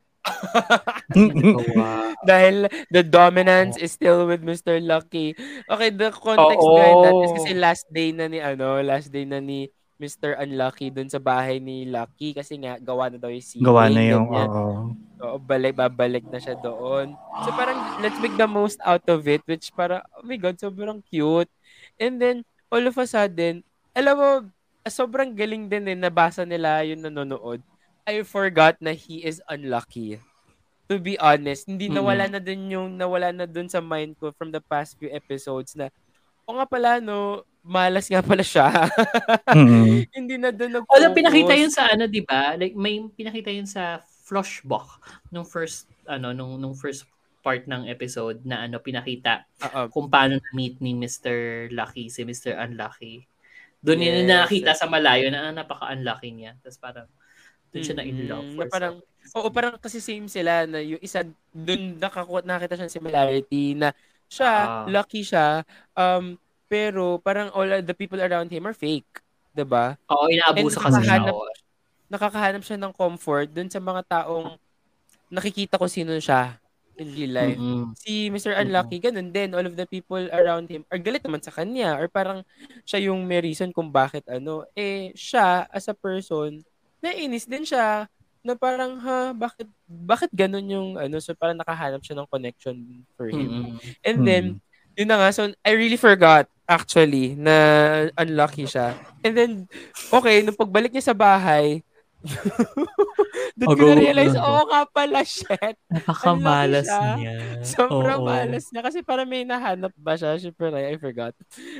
Dahil the dominance is still with Mr. Lucky. Okay, the context Oo. behind that is kasi last day na ni ano, last day na ni Mr. Unlucky dun sa bahay ni Lucky kasi nga gawa na daw yung scene. Gawa na yung, oo. Oo, balik, babalik na siya doon. So parang let's make the most out of it which para oh my god, sobrang cute. And then all of a sudden, alam mo, sobrang galing din eh, nabasa nila yung nanonood. I forgot na he is unlucky. To be honest, hindi Mm-mm. nawala na dun yung nawala na dun sa mind ko from the past few episodes na o nga pala no, malas nga pala siya. Mm. hindi na dun nag Although pinakita yun sa ano, 'di ba? Like may pinakita yun sa Flushbox nung first ano nung nung first part ng episode na ano pinakita Oo. kung paano na-meet ni Mr. Lucky si Mr. Unlucky. Doon yun Yes. nakita sa malayo na ah, napaka-unlucky niya. Tapos parang doon siya na in love Mm, for na parang, some- oo, parang kasi same sila na yung isa, dun nakaku- nakita siya ng similarity na siya, Ah. lucky siya, um, pero parang all the people around him are fake. 'di ba? Oo, inaabuso kasi siya. Nakakahanap siya ng comfort dun sa mga taong nakikita ko sino siya in real life. Mm-mm. Si Mr. Unlucky, ganun din. All of the people around him are galit naman sa kanya or parang siya yung may reason kung bakit ano. Eh, siya, as a person, nainis din siya na parang, ha, bakit, bakit ganun yung, ano, so parang nakahanap siya ng connection for him. Mm-mm. And then, yun na nga, so I really forgot, actually, na unlucky siya. And then, okay, nung pagbalik niya sa bahay, doon ko na-realize, ano. oo nga pala, shit. Napakamalas siya. niya. Sobrang Oo. malas niya kasi para may nahanap ba siya? Siyempre, I forgot.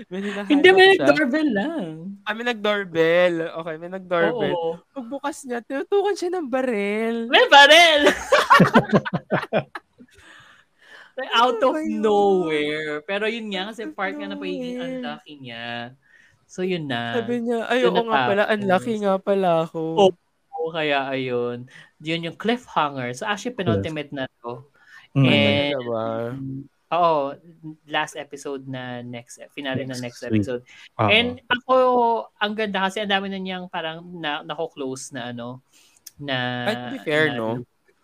May Hindi, may siya. doorbell lang. Ah, may nag-doorbell. Okay, may nag-doorbell. Oo. Pagbukas niya, tinutukan siya ng baril. May baril! like, out of Ano nowhere. Pero yun nga, kasi part nga na pagiging unlucky niya. So, yun na. Sabi niya, ay, oo nga pala, unlucky nga pala ako. Oo. Oo, kaya ayun. Yun yung cliffhanger. So, actually, penultimate na to. Mm. Ba? Oo, last episode na next, finale na next Next week. episode. Oo. And ako, ang ganda kasi ang dami na niyang parang na, nako-close na ano, na... To be fair, na- no?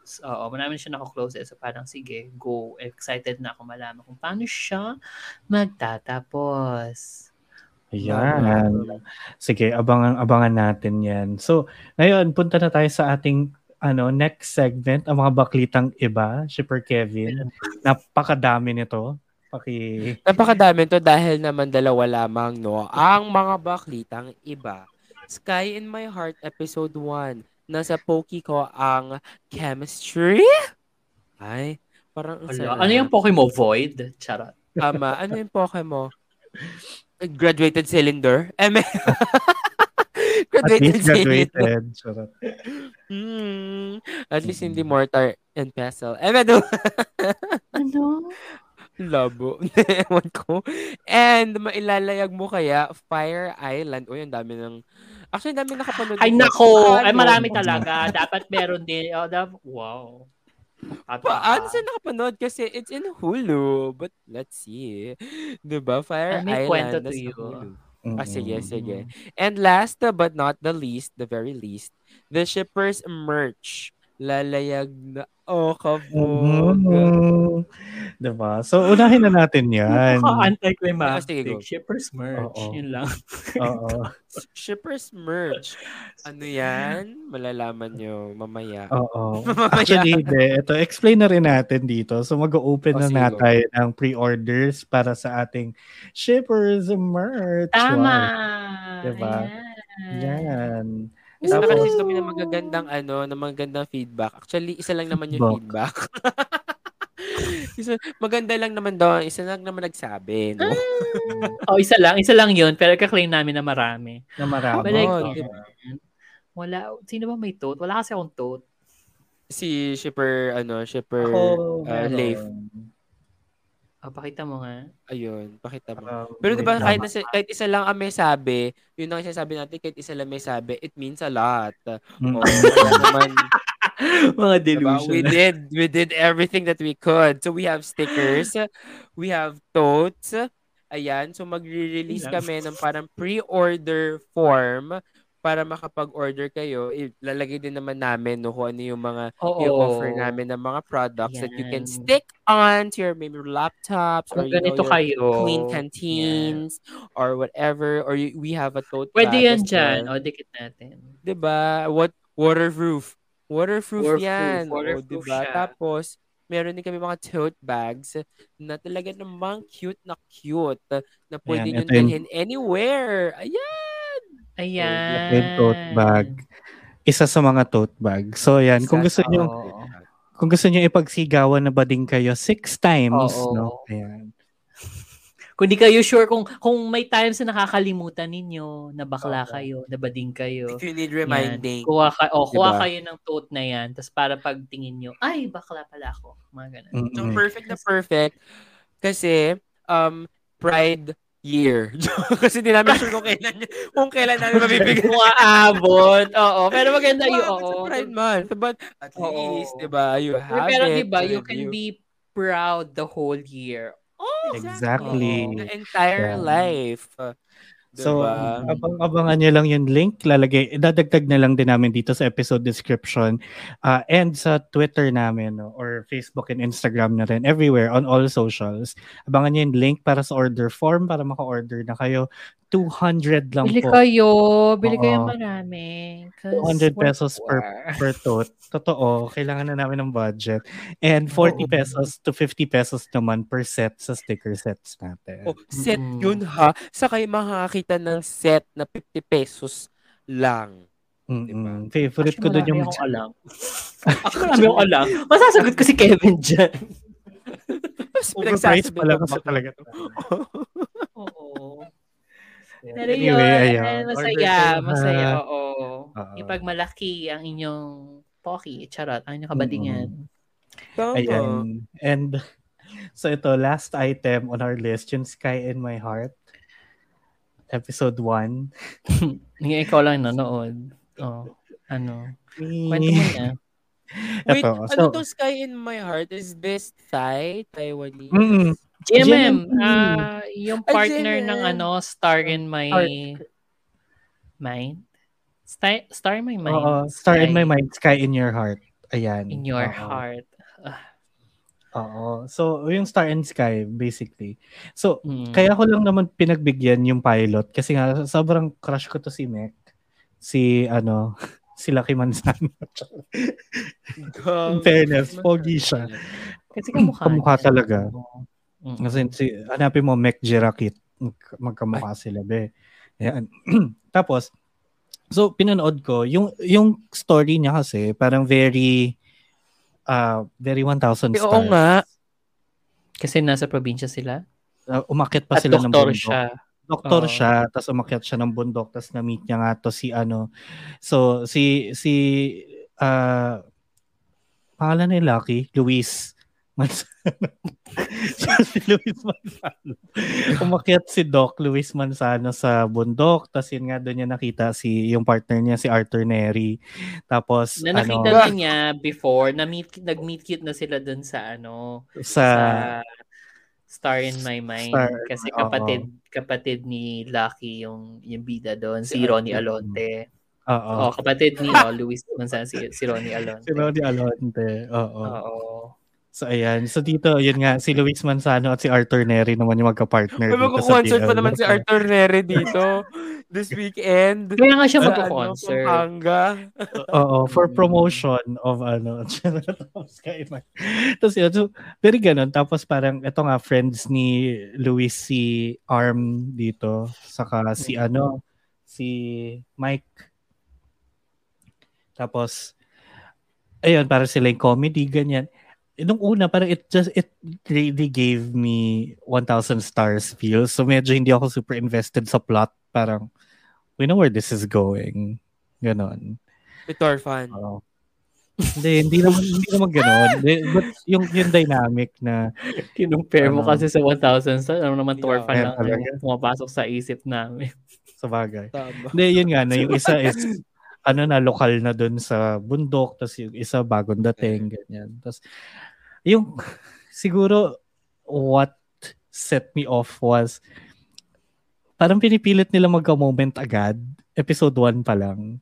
Oo, marami siya nako-close eh. So parang sige, go. Excited na ako malaman kung paano siya magtatapos. Ayan. Sige, abangan abangan natin 'yan. So, ngayon punta na tayo sa ating ano, next segment, ang mga baklitang iba, Shipper Kevin. Napakadami nito. Paki Napakadami to dahil naman dalawa lamang, no? Ang mga baklitang iba. Sky in My Heart Episode 1. Nasa Poki ko ang chemistry. Ay, parang sarap. ano yung Pokemon Void? Charot. Tama. Ano yung Pokemon? Graduated cylinder? Eh, may- at graduated least cylinder. graduated. Charot. Hmm. At least hindi mortar and pestle. Eh, medo. Ano? Labo. Ewan ko. And mailalayag mo kaya Fire Island. Uy, ang dami ng... Actually, ang dami nakapanood. Ay, nako. Ay, marami talaga. Dapat meron din. Oh, dap- wow. At Paano siya nakapanood? Kasi it's in Hulu. But let's see. Diba? Fire Ay, may Island. kwento to you. Hulu. Mm-mm. Ah, sige, sige. And last but not the least, the very least, the shippers merch. Lalayag na. Oh, kabog. Mhm. Diba? So, unahin na natin yan. Ah, sige, go. Shipper's merch. Oo. Yun lang. Oo. Shippers merch. Ano yan? Malalaman nyo mamaya. Oo. Mamaya. Actually, hindi. Ito, explain na rin natin dito. So, mag-open Oh, na sige, na go. tayo ng pre-orders para sa ating shippers merch. Tama. Wow. Diba? Ayan. Yan. Kasi Tapos- nakareceive kami ng magagandang ano, ng magagandang feedback. Actually, isa lang naman yung feedback. isa, maganda lang naman daw. Isa lang naman nagsabi. No? oh, isa lang. Isa lang yun. Pero kaklaim namin na marami. Na marami. But like, Oo, yeah. Wala. Sino ba may tote? Wala kasi akong tote. si shipper, ano, shipper Ako, uh. Leif. Oh, pakita mo nga. Ayun, pakita mo. Um, Pero di ba kahit, lang. na, kahit isa lang ang may sabi, yun ang sinasabi natin, kahit isa lang may sabi, it means a lot. Mm. Oh, naman, Mga diba, we did, we did everything that we could. So we have stickers, we have totes, ayan. So magre-release kami ng parang pre-order form para makapag-order kayo. Ilalagay din naman namin no, kung ano yung mga Oo. i-offer namin ng mga products that you can Yan. stick on to your maybe laptops or Kung you know, ganito your kayo. clean canteens or whatever or you, we have a tote Pwede bag yan dyan. O, dikit natin. 'Di ba? What waterproof. Waterproof, Waterproof, yan. waterproof o, diba? siya. Tapos meron din kami mga tote bags na talaga namang cute na cute na pwede nyo Ayan, ito yung- dalhin anywhere. Ayan! Ayan. Yung tote bag. Isa sa mga tote bag. So, yan. Kung gusto Isa nyo, Oo. kung gusto nyo ipagsigawan na ba din kayo six times, Oo. no? Ayan. Kung di kayo sure kung kung may times na nakakalimutan ninyo, na bakla Oo. kayo, na bading kayo. If you need Yan. reminding. Kuha, ka, oh, kuha Diba? kayo ng tote na yan. Tapos para pagtingin nyo, ay, bakla pala ako. Mga ganun. Mm-mm. So, perfect na perfect. Kasi, um, Pride year. Kasi di namin sure kung kailan, kung kailan namin mabibigyan. Kung aabot. Oo. Pero maganda yun. Wow, it's a Oo. Pride month. But at Oo. least, di ba, you have Pero it. di ba, you can be proud the whole year. Oh, Exactly. The entire Yeah. life. So, Diba? abang-abangan nyo lang yung link. Lalagay, dadagdag na lang din namin dito sa episode description uh, and sa Twitter namin no, or Facebook and Instagram na rin. Everywhere, on all socials. Abangan nyo yung link para sa order form para maka-order na kayo. 200 lang Bili po kayo. Bili kayo marami. 200 pesos per per tote. Totoo, kailangan na namin ng budget. And 40 Oo. pesos to 50 pesos naman per set sa sticker sets natin. Oh, set yun ha. Sa kayo makakakita ng set na 50 pesos lang. Mm-mm. Favorite ko Actually, doon yung akong alam. Actually, marami akong alam. Masasagot ko si Kevin dyan. Mas overpriced pinagsasabi pala ko kasi talaga. Oo. Yeah. Pero Anyway, yun, masaya, Order kayo, masaya, ha? oo. Oo. Yung pag malaki ang inyong poki, charot, ang inyong kabadingan. Tama. Ayan. And so ito, last item on our list, yung Sky in My Heart. Episode 1. Ngayon ikaw lang nanood. Oh, ano. Kwento mo na. Wait, Ito, ano so- tong Sky in My Heart? Is this Thai? Taiwanese? Mm-mm. GMM, GMM. ah, yung Ah, partner ng ano, Star in My. Mind. Star, Star in My Mind. Oo, Star in My Mind, Sky in Your Heart. Ayan. In Your Oo. Heart. Oo. So, yung Star and Sky, basically. So, Mm. kaya ko lang naman pinagbigyan yung pilot kasi nga sobrang crush ko to si Mek. Si ano, si Lucky Manzano. In fairness, pogi siya. Kasi kamukha. Kamukha talaga. Mm. Kasi si, hanapin mo Mek Jirakit. Mag- Magkamukha sila, be. Ayan. Tapos, so pinanood ko, yung yung story niya kasi parang very uh, very 1,000 stars. Oo nga. Kasi nasa probinsya sila. Uh, umakyat pa At sila ng bundok. siya. Doktor Oo. siya, tapos umakyat siya ng bundok, tapos na-meet niya nga to si ano. So, si, si, uh, pangalan ni Lucky, Luis Manzano. si Luis Manzano. Umakyat si Doc Luis Manzano sa bundok, tapos yun nga doon niya nakita si, yung partner niya, si Arthur Neri. Tapos, Na nakita ano, na niya before, na-meet, nag-meet cute na sila dun sa ano, sa, sa Star in My Mind. Star, Kasi kapatid kapatid ni Lucky yung yung bida doon, si, Si Ronnie. Alonte. oo. Oh, kapatid ni oh, Luis Manzano, si, si Ronnie Alonte. Si Ronnie Alonte, oo. Oo. So, ayan. So, dito, yun nga, si Luis Manzano at si Arthur Neri naman yung magka-partner May dito sa magkukoncert pa naman si Arthur Nere dito this weekend. Kaya nga siya Sa, magko-concert. Ano, Pampanga. Oo, for promotion of ano, tapos yun, so, very ganun. Tapos parang, ito nga, friends ni Luis si Arm dito, saka si ano, si Mike. Tapos, ayun, para sila yung comedy, ganyan. Nung una, parang it just, it really gave me 1,000 stars feel. So medyo hindi ako super invested sa plot. Parang, we know where this is going. Ganon. Victor fan. Oo. hindi, hindi naman, hindi naman ganon. But yung, yung dynamic na, Kinumpare mo Ano? kasi sa 1,000 stars. Ano naman, Yeah, Torfan kaya lang pumapasok sa isip namin. sa bagay. Hindi, yun nga, na yung isa is, ano na, lokal na dun sa bundok, tapos yung isa bagong dating, ganyan. Tapos, yung, siguro, what set me off was, parang pinipilit nila magka-moment agad, episode 1 pa lang.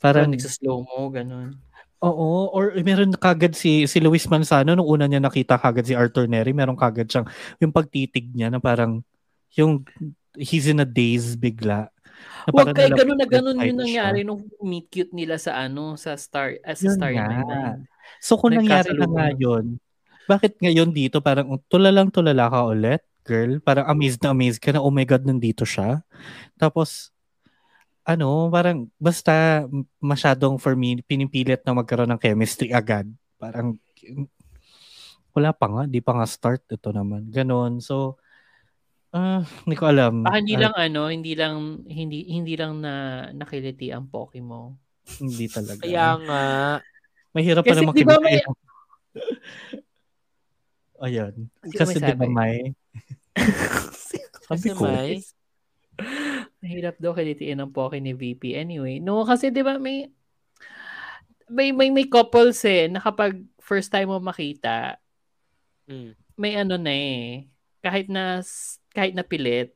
Parang Parang, nagsaslow mo, ganun. oo, or meron kagad si, si Luis Manzano, nung una niya nakita kagad si Arthur Neri, meron kagad siyang, yung pagtitig niya na parang, yung, he's in a daze bigla. Na Huwag kay ganun na ganun yung siya. nangyari nung meet cute nila sa ano, sa Star, as Yun Star Mind. So kung nangyari na nga yun, bakit ngayon dito parang tulalang tulala ka ulit, girl? Parang amazed na amazed ka na, oh my God, nandito siya. Tapos, ano, parang basta masyadong for me, pinipilit na magkaroon ng chemistry agad. Parang, wala pa nga, di pa nga start ito naman. Ganon. So, ah, hindi ko alam. Baka hindi Ah, lang ano, hindi lang hindi hindi lang na nakiliti ang Pokemon. hindi talaga. Kaya nga. Mahirap pa Kasi naman di ba may-. Ayun. Kasi di ba may... Sabi Kasi ko. may, Mahirap daw kilitiin ang Poke ni VP. Anyway, no kasi 'di ba may may may may couples eh na kapag first time mo makita, mm, may ano na eh. Kahit na kahit na pilit.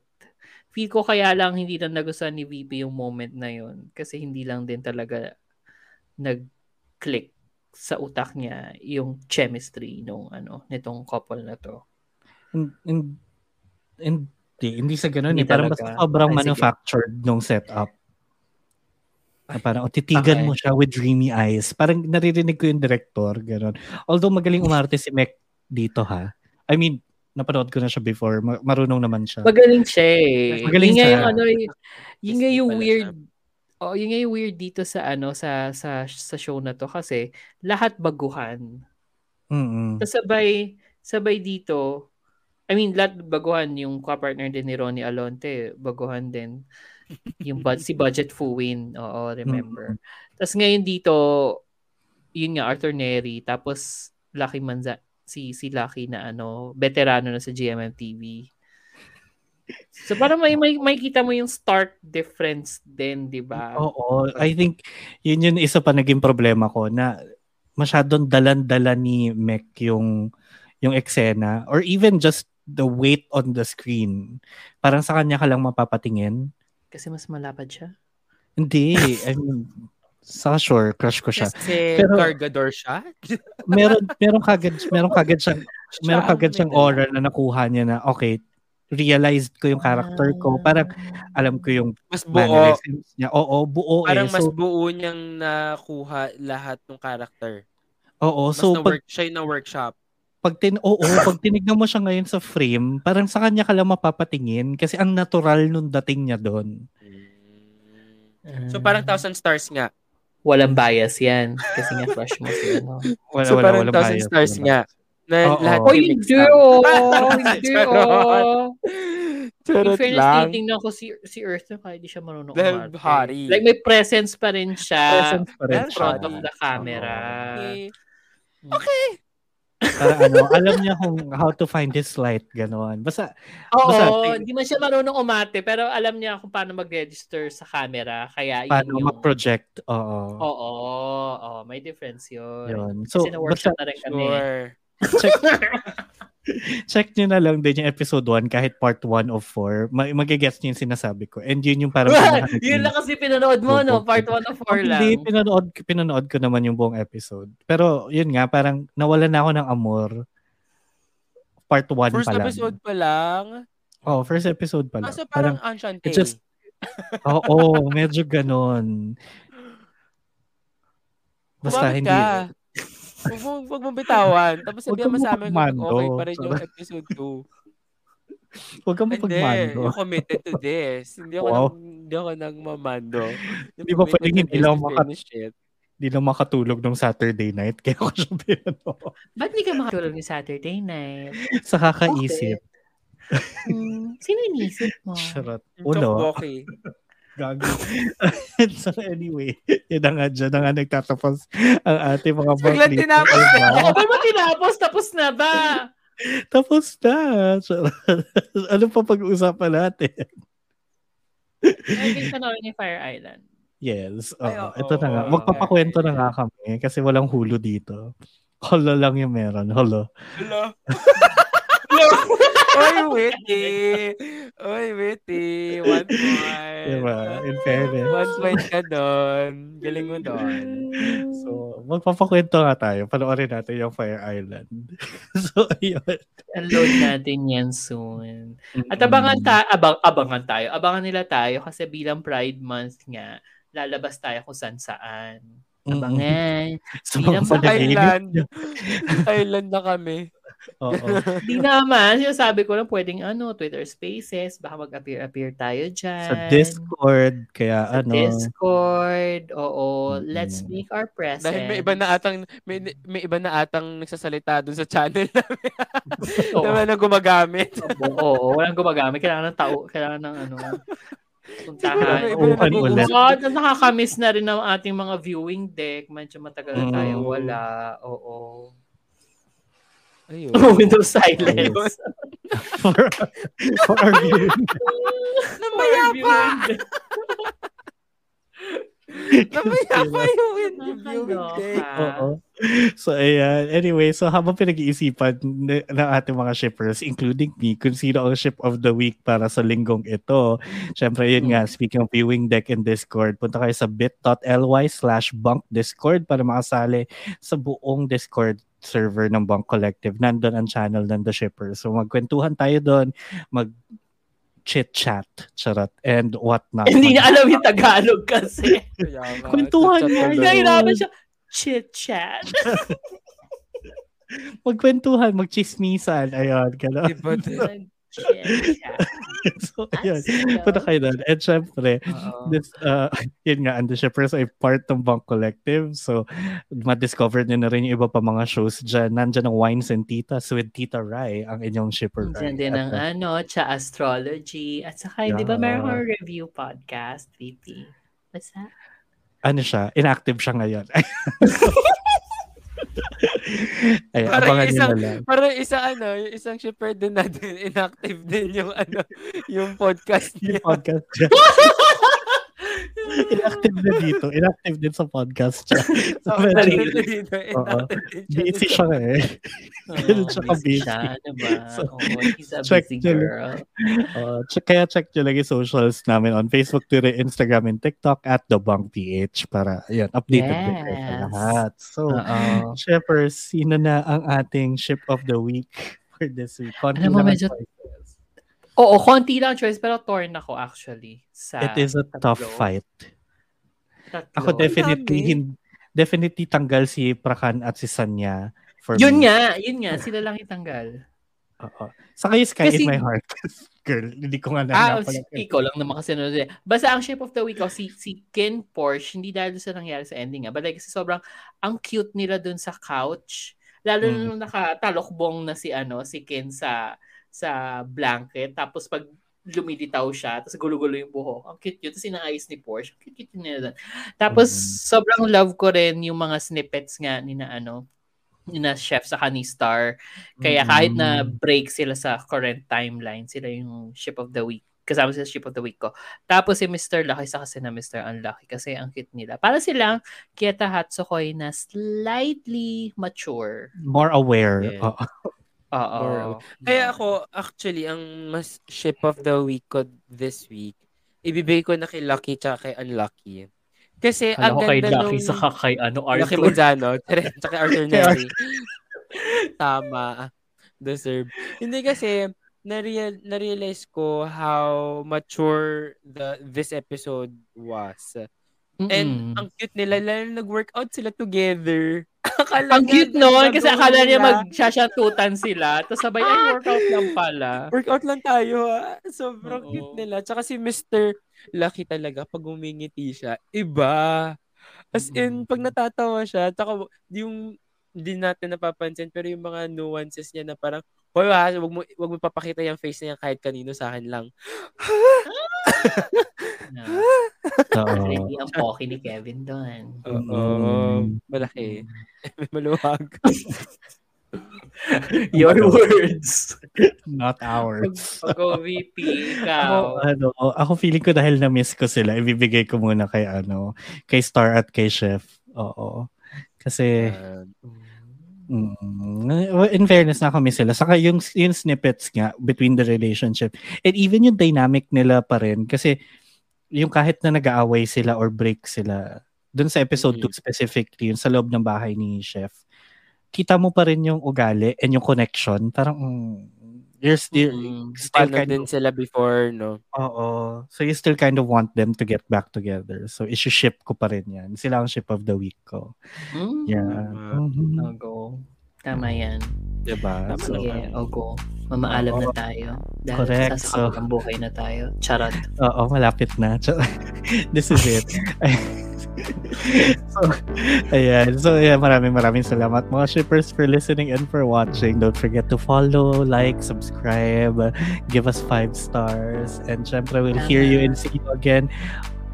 Feel ko kaya lang hindi lang nagustuhan ni VP yung moment na yun kasi hindi lang din talaga nag-click sa utak niya yung chemistry nung ano nitong couple na to. hin- hin- Hindi, hindi sa ganun Hindi eh. Parang basta sobrang Ay, sige. manufactured nung setup. Na parang, oh, titigan Okay. mo siya with dreamy eyes. Parang naririnig ko yung director, gano'n. Although magaling umarte si Mek dito ha. I mean, napanood ko na siya before. Ma- marunong naman siya. Magaling siya eh. Magaling yun nga siya. yung ano, y- yun nga Disney yung pala weird. Oh, yun nga yung weird dito sa ano sa sa sa show na to kasi lahat baguhan. Tapos sabay sabay dito I mean, lahat baguhan yung ka-partner din ni Ronnie Alonte, baguhan din. Yung bud si Budget Fuwin, oo, remember. Tapos ngayon dito, yun nga, Arthur Neri, tapos Lucky Manza, si, si Lucky na ano, veterano na sa GMMTV. So parang may, may, may kita mo yung stark difference din, di ba? Oo. I think yun yun isa pa naging problema ko na masyadong dalan-dala ni Mek yung yung eksena or even just the weight on the screen. Parang sa kanya ka lang mapapatingin. Kasi mas malapad siya. Hindi. I mean, sa sure, crush ko siya. Kasi Pero- Gargador siya. Meron, meron kagad, meron kagad siyang, meron kagad ang siyang aura na nakuha niya na, okay, realized ko yung character ko. Parang alam ko yung Mas buo. niya. Oo, buo Parang eh. mas So, buo niyang nakuha lahat ng character. oo, Mas so na pag siya yung na-workshop. pag tin oo, pag tinignan mo siya ngayon sa frame, parang sa kanya ka lang mapapatingin kasi ang natural nung dating niya doon. So parang thousand stars nga. Walang bias yan. Kasi nga crush mo si ano. Wala, so wala, parang walang thousand bias, stars walang nga. Na Oo. lahat Oh, Oh, yung hindi oh! Hindi Charot. oh! In Charot fairness, lang. titingnan ko si, si Earth na kahit di siya marunong umarte. hari. Like may presence pa rin siya Presence pa rin in front siya. of the camera. Okay. Para ano, alam niya kung how to find his light, gano'n. Basta, Oo, Basta, hindi man siya marunong umate, pero alam niya kung paano mag-register sa camera. Kaya yun paano yung... mag-project, oo. Oo, oo, may difference yun. Yun. So, Kasi na-workshop basta, na rin kami. Sure. check, check nyo na lang din yung episode 1 kahit part 1 of 4. Ma- magigets nyo yung sinasabi ko. And yun yung parang... yun lang kasi pinanood mo, no? Part 1 of 4 lang. Hindi, pinanood, pinanood ko naman yung buong episode. Pero yun nga, parang nawalan na ako ng amor. Part 1 First pa lang. episode pa lang. Oh, first episode pa lang. Kaso parang Ancient it just- Oo, medyo ganon. Basta Kumapit hindi. ka. Huwag mo, huwag mo bitawan. Tapos sabihan mo sa amin kung okay pa rin yung episode 2. Huwag kang Hindi, mapagmando. you're committed to this. Hindi ako, Wow. nang, hindi ako nagmamando. Di ba pwedeng hindi lang maka- Finish it. Di na makatulog nung Saturday night. Kaya ko siya pinano. Ba't di ka makatulog ni Saturday night? Sa kakaisip. Hmm, sino inisip mo? Charot. Uno. Uno. Okay. Gago. so anyway, yun na nga dyan na nga nagtatapos ang ating mga Biglang Barkley tinapos na. ba? Ano ba tinapos? Tapos na ba? Tapos na. Charot. ano pa pag-uusapan natin? Ay, panoorin ni Fire Island. Yes. Ay, oo. oo, ito na nga. Magpapakwento na nga kami kasi walang hulo dito. Holo lang yung meron. Holo. Hello. Oy, witty. Oy, witty. One point. Diba? In fairness. One point ka doon. Galing mo doon. So, magpapakwento nga tayo. Panoorin natin yung Fire Island. so, ayun. Unload natin yan soon. At abangan, ta- abang, abangan tayo. Abangan nila tayo kasi bilang Pride Month nga, lalabas tayo kung saan saan. Abangan. So, Bilang mga panaginip Island. niya. Island na kami. Oo. Di naman, sinasabi ko lang pwedeng ano, Twitter Spaces, baka mag-appear-appear tayo dyan. Sa Discord. Kaya Sa ano. Discord. Oo, Mm. let's make our presence. Dahil may iba na atang may, may iba na atang nagsasalita doon sa channel namin. Oo. Naman na gumagamit. Oo, walang gumagamit. Kailangan ng tao, kailangan ng ano, puntahan. Upan ulit. Oo, at nakakamiss na rin ang ating mga viewing deck. Medyo matagal na tayo Mm. wala. Oo. Ayun. Windows silence. for, for our viewing. Namaya pa! Namaya pa yung win- yung viewing day. Oo. So, ayan. Anyway, so habang pinag-iisipan ng ating mga shippers, including me, kung sino ang ship of the week para sa linggong ito. Siyempre, yun nga, speaking of viewing deck in Discord, punta kayo sa bit.ly slash bunk discord para makasali sa buong Discord server ng Bunk Collective. Nandun ang channel ng The Shippers. So, magkwentuhan tayo doon, mag chit-chat, charot, and whatnot. Hindi niya alam yung Tagalog kasi. Kwentuhan niya. Nahirapan siya. Chit-chat. Magkwentuhan, magchismisan, ayun, gano'n. Iba din. Chit-chat. so. That's Punta kayo doon. And syempre, Oo. this, uh, yun nga, and the shippers ay part ng Bunk Collective. So, ma-discover nyo na rin yung iba pa mga shows dyan. Nandyan ang Wines and Titas with Tita Rai, ang inyong shipper. Rai. din ang At, ano, cha astrology. At saka, di ba Yeah. meron kang review podcast, VP? What's that? ano siya, inactive siya ngayon. Ay, Parang isang-. Parang isa ano, yung isang shipper din natin, inactive din yung ano, yung podcast niya. Yung podcast. inactive na dito. Inactive din sa podcast siya. So, Oo, medyo- dito, siya busy siya eh. Ganun siya busy ka-busy. siya, ano ba? So, Oo, he's a check busy girl. Uh, check, kaya check nyo lang yung socials namin on Facebook, Twitter, Instagram, and TikTok at The Bunk PH para yun, updated din kayo Yes. lahat. So, Oo. Shippers, sino na ang ating ship of the week for this week? Konti Alam mo, medyo-. Oo, konti lang choice, pero torn ako actually. Sa It is a tough tatlo. fight. Tatlo. Ako definitely, hin- definitely tanggal si Prakan at si Sanya for Yun me. nga, yun nga, sila lang itanggal. Oo. Sa kayo, Sky Kasi- in my heart. Girl, hindi ko nga Ah, nahanapan. si ikaw lang naman kasi eh. Basta ang shape of the week ko, si, si Ken Porsche, hindi dahil sa nangyari sa ending nga. But like, kasi sobrang, ang cute nila dun sa couch. Lalo na Mm. nung nakatalokbong na si, ano, si Ken sa sa blanket. Tapos pag lumilitaw siya, tapos gulo-gulo yung buhok. Ang cute yun. Tapos inaayos ni Porsche. Ang cute-cute nila dun. Tapos, Mm. sobrang love ko rin yung mga snippets nga ni na, ano, ni na chef sa ni Star. Kaya kahit na break sila sa current timeline, sila yung ship of the week. Kasama sa ship of the week ko. Tapos si Mr. Lucky sa kasi na Mr. Unlucky kasi ang cute nila. Para silang Kieta Hatsukoi na slightly mature. More aware. Yeah. Oo. Oo. Kaya ako, actually, ang mas ship of the week ko this week, ibibigay ko na kay Lucky tsaka kay Unlucky. Kasi Alam ang kay ganda Lucky nung... sa kay ano, Lucky Arthur. Manzano. tsaka kay Arthur Kay Neri. Tama. Deserve. Hindi kasi, nareal, na-realize ko how mature the this episode was. And Mm-mm. ang cute nila, lalo na nag-workout sila together. Akala ang cute noon kasi akala niya nila. magsasyatutan sila. Tapos sabay, ay, workout lang pala. Workout lang tayo. ah. Sobrang Oo. cute nila. Tsaka si Mr. Lucky talaga, pag umingiti siya, iba. As in, pag natatawa siya, tsaka yung hindi natin napapansin, pero yung mga nuances niya na parang, Hoy, ha, wag mo, wag mo papakita yung face niya kahit kanino sa akin lang. Oo. Hindi ang poki ni Kevin doon. Oo, Mm. malaki. May maluwag. Your words. Not ours. Pag OVP, Ako, ikaw. ano, ako feeling ko dahil na-miss ko sila, ibibigay ko muna kay ano, kay Star at kay Chef. Oo. Kasi, mm, in fairness, nakamiss sila. Saka yung, yung snippets nga between the relationship. And even yung dynamic nila pa rin. Kasi, yung kahit na nag-aaway sila or break sila, dun sa episode 2 Mhm. specifically, yung sa loob ng bahay ni Chef, kita mo pa rin yung ugali and yung connection. Parang, mm, you're still, Mm, still kind din of, sila before, no? oo. So you still kind of want them to get back together. So issue-ship ko pa rin yan. Sila ang ship of the week ko. Mm. Yeah. Tama. Mhm. Ogo. Tama yan. Diba? Tama So, Sige, Ogo. Mamaalam na tayo. Dahil Correct, sa so- buhay na tayo. Charot. oo, malapit na. So, This is it. so, ayan. So, yeah, maraming maraming salamat mga shippers for listening and for watching. Don't forget to follow, like, subscribe, give us five stars. And syempre, we'll hear you and see you again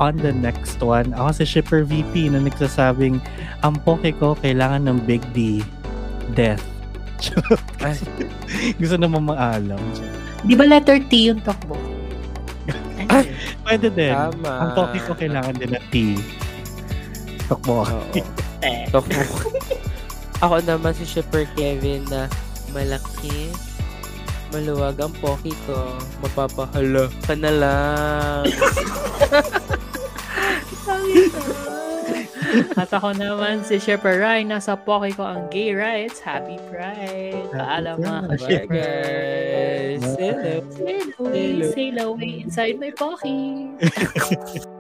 on the next one. Ako si Shipper VP na nagsasabing, ang poke ko kailangan ng Big D. Death. Gusto naman maalam. Di ba letter T yung takbo? Ay! Pwede din. Tama. Ang poke ko kailangan din ng T. Tokbo. Eh. So, ako naman si Shipper Kevin na malaki, maluwag ang poki ko, mapapahala ka na lang. At ako naman si Shepard Ryan. Nasa poke ko ang gay rights. Happy Pride. Paalam mga. Hello. Sail away, Hello. sail away inside my poke.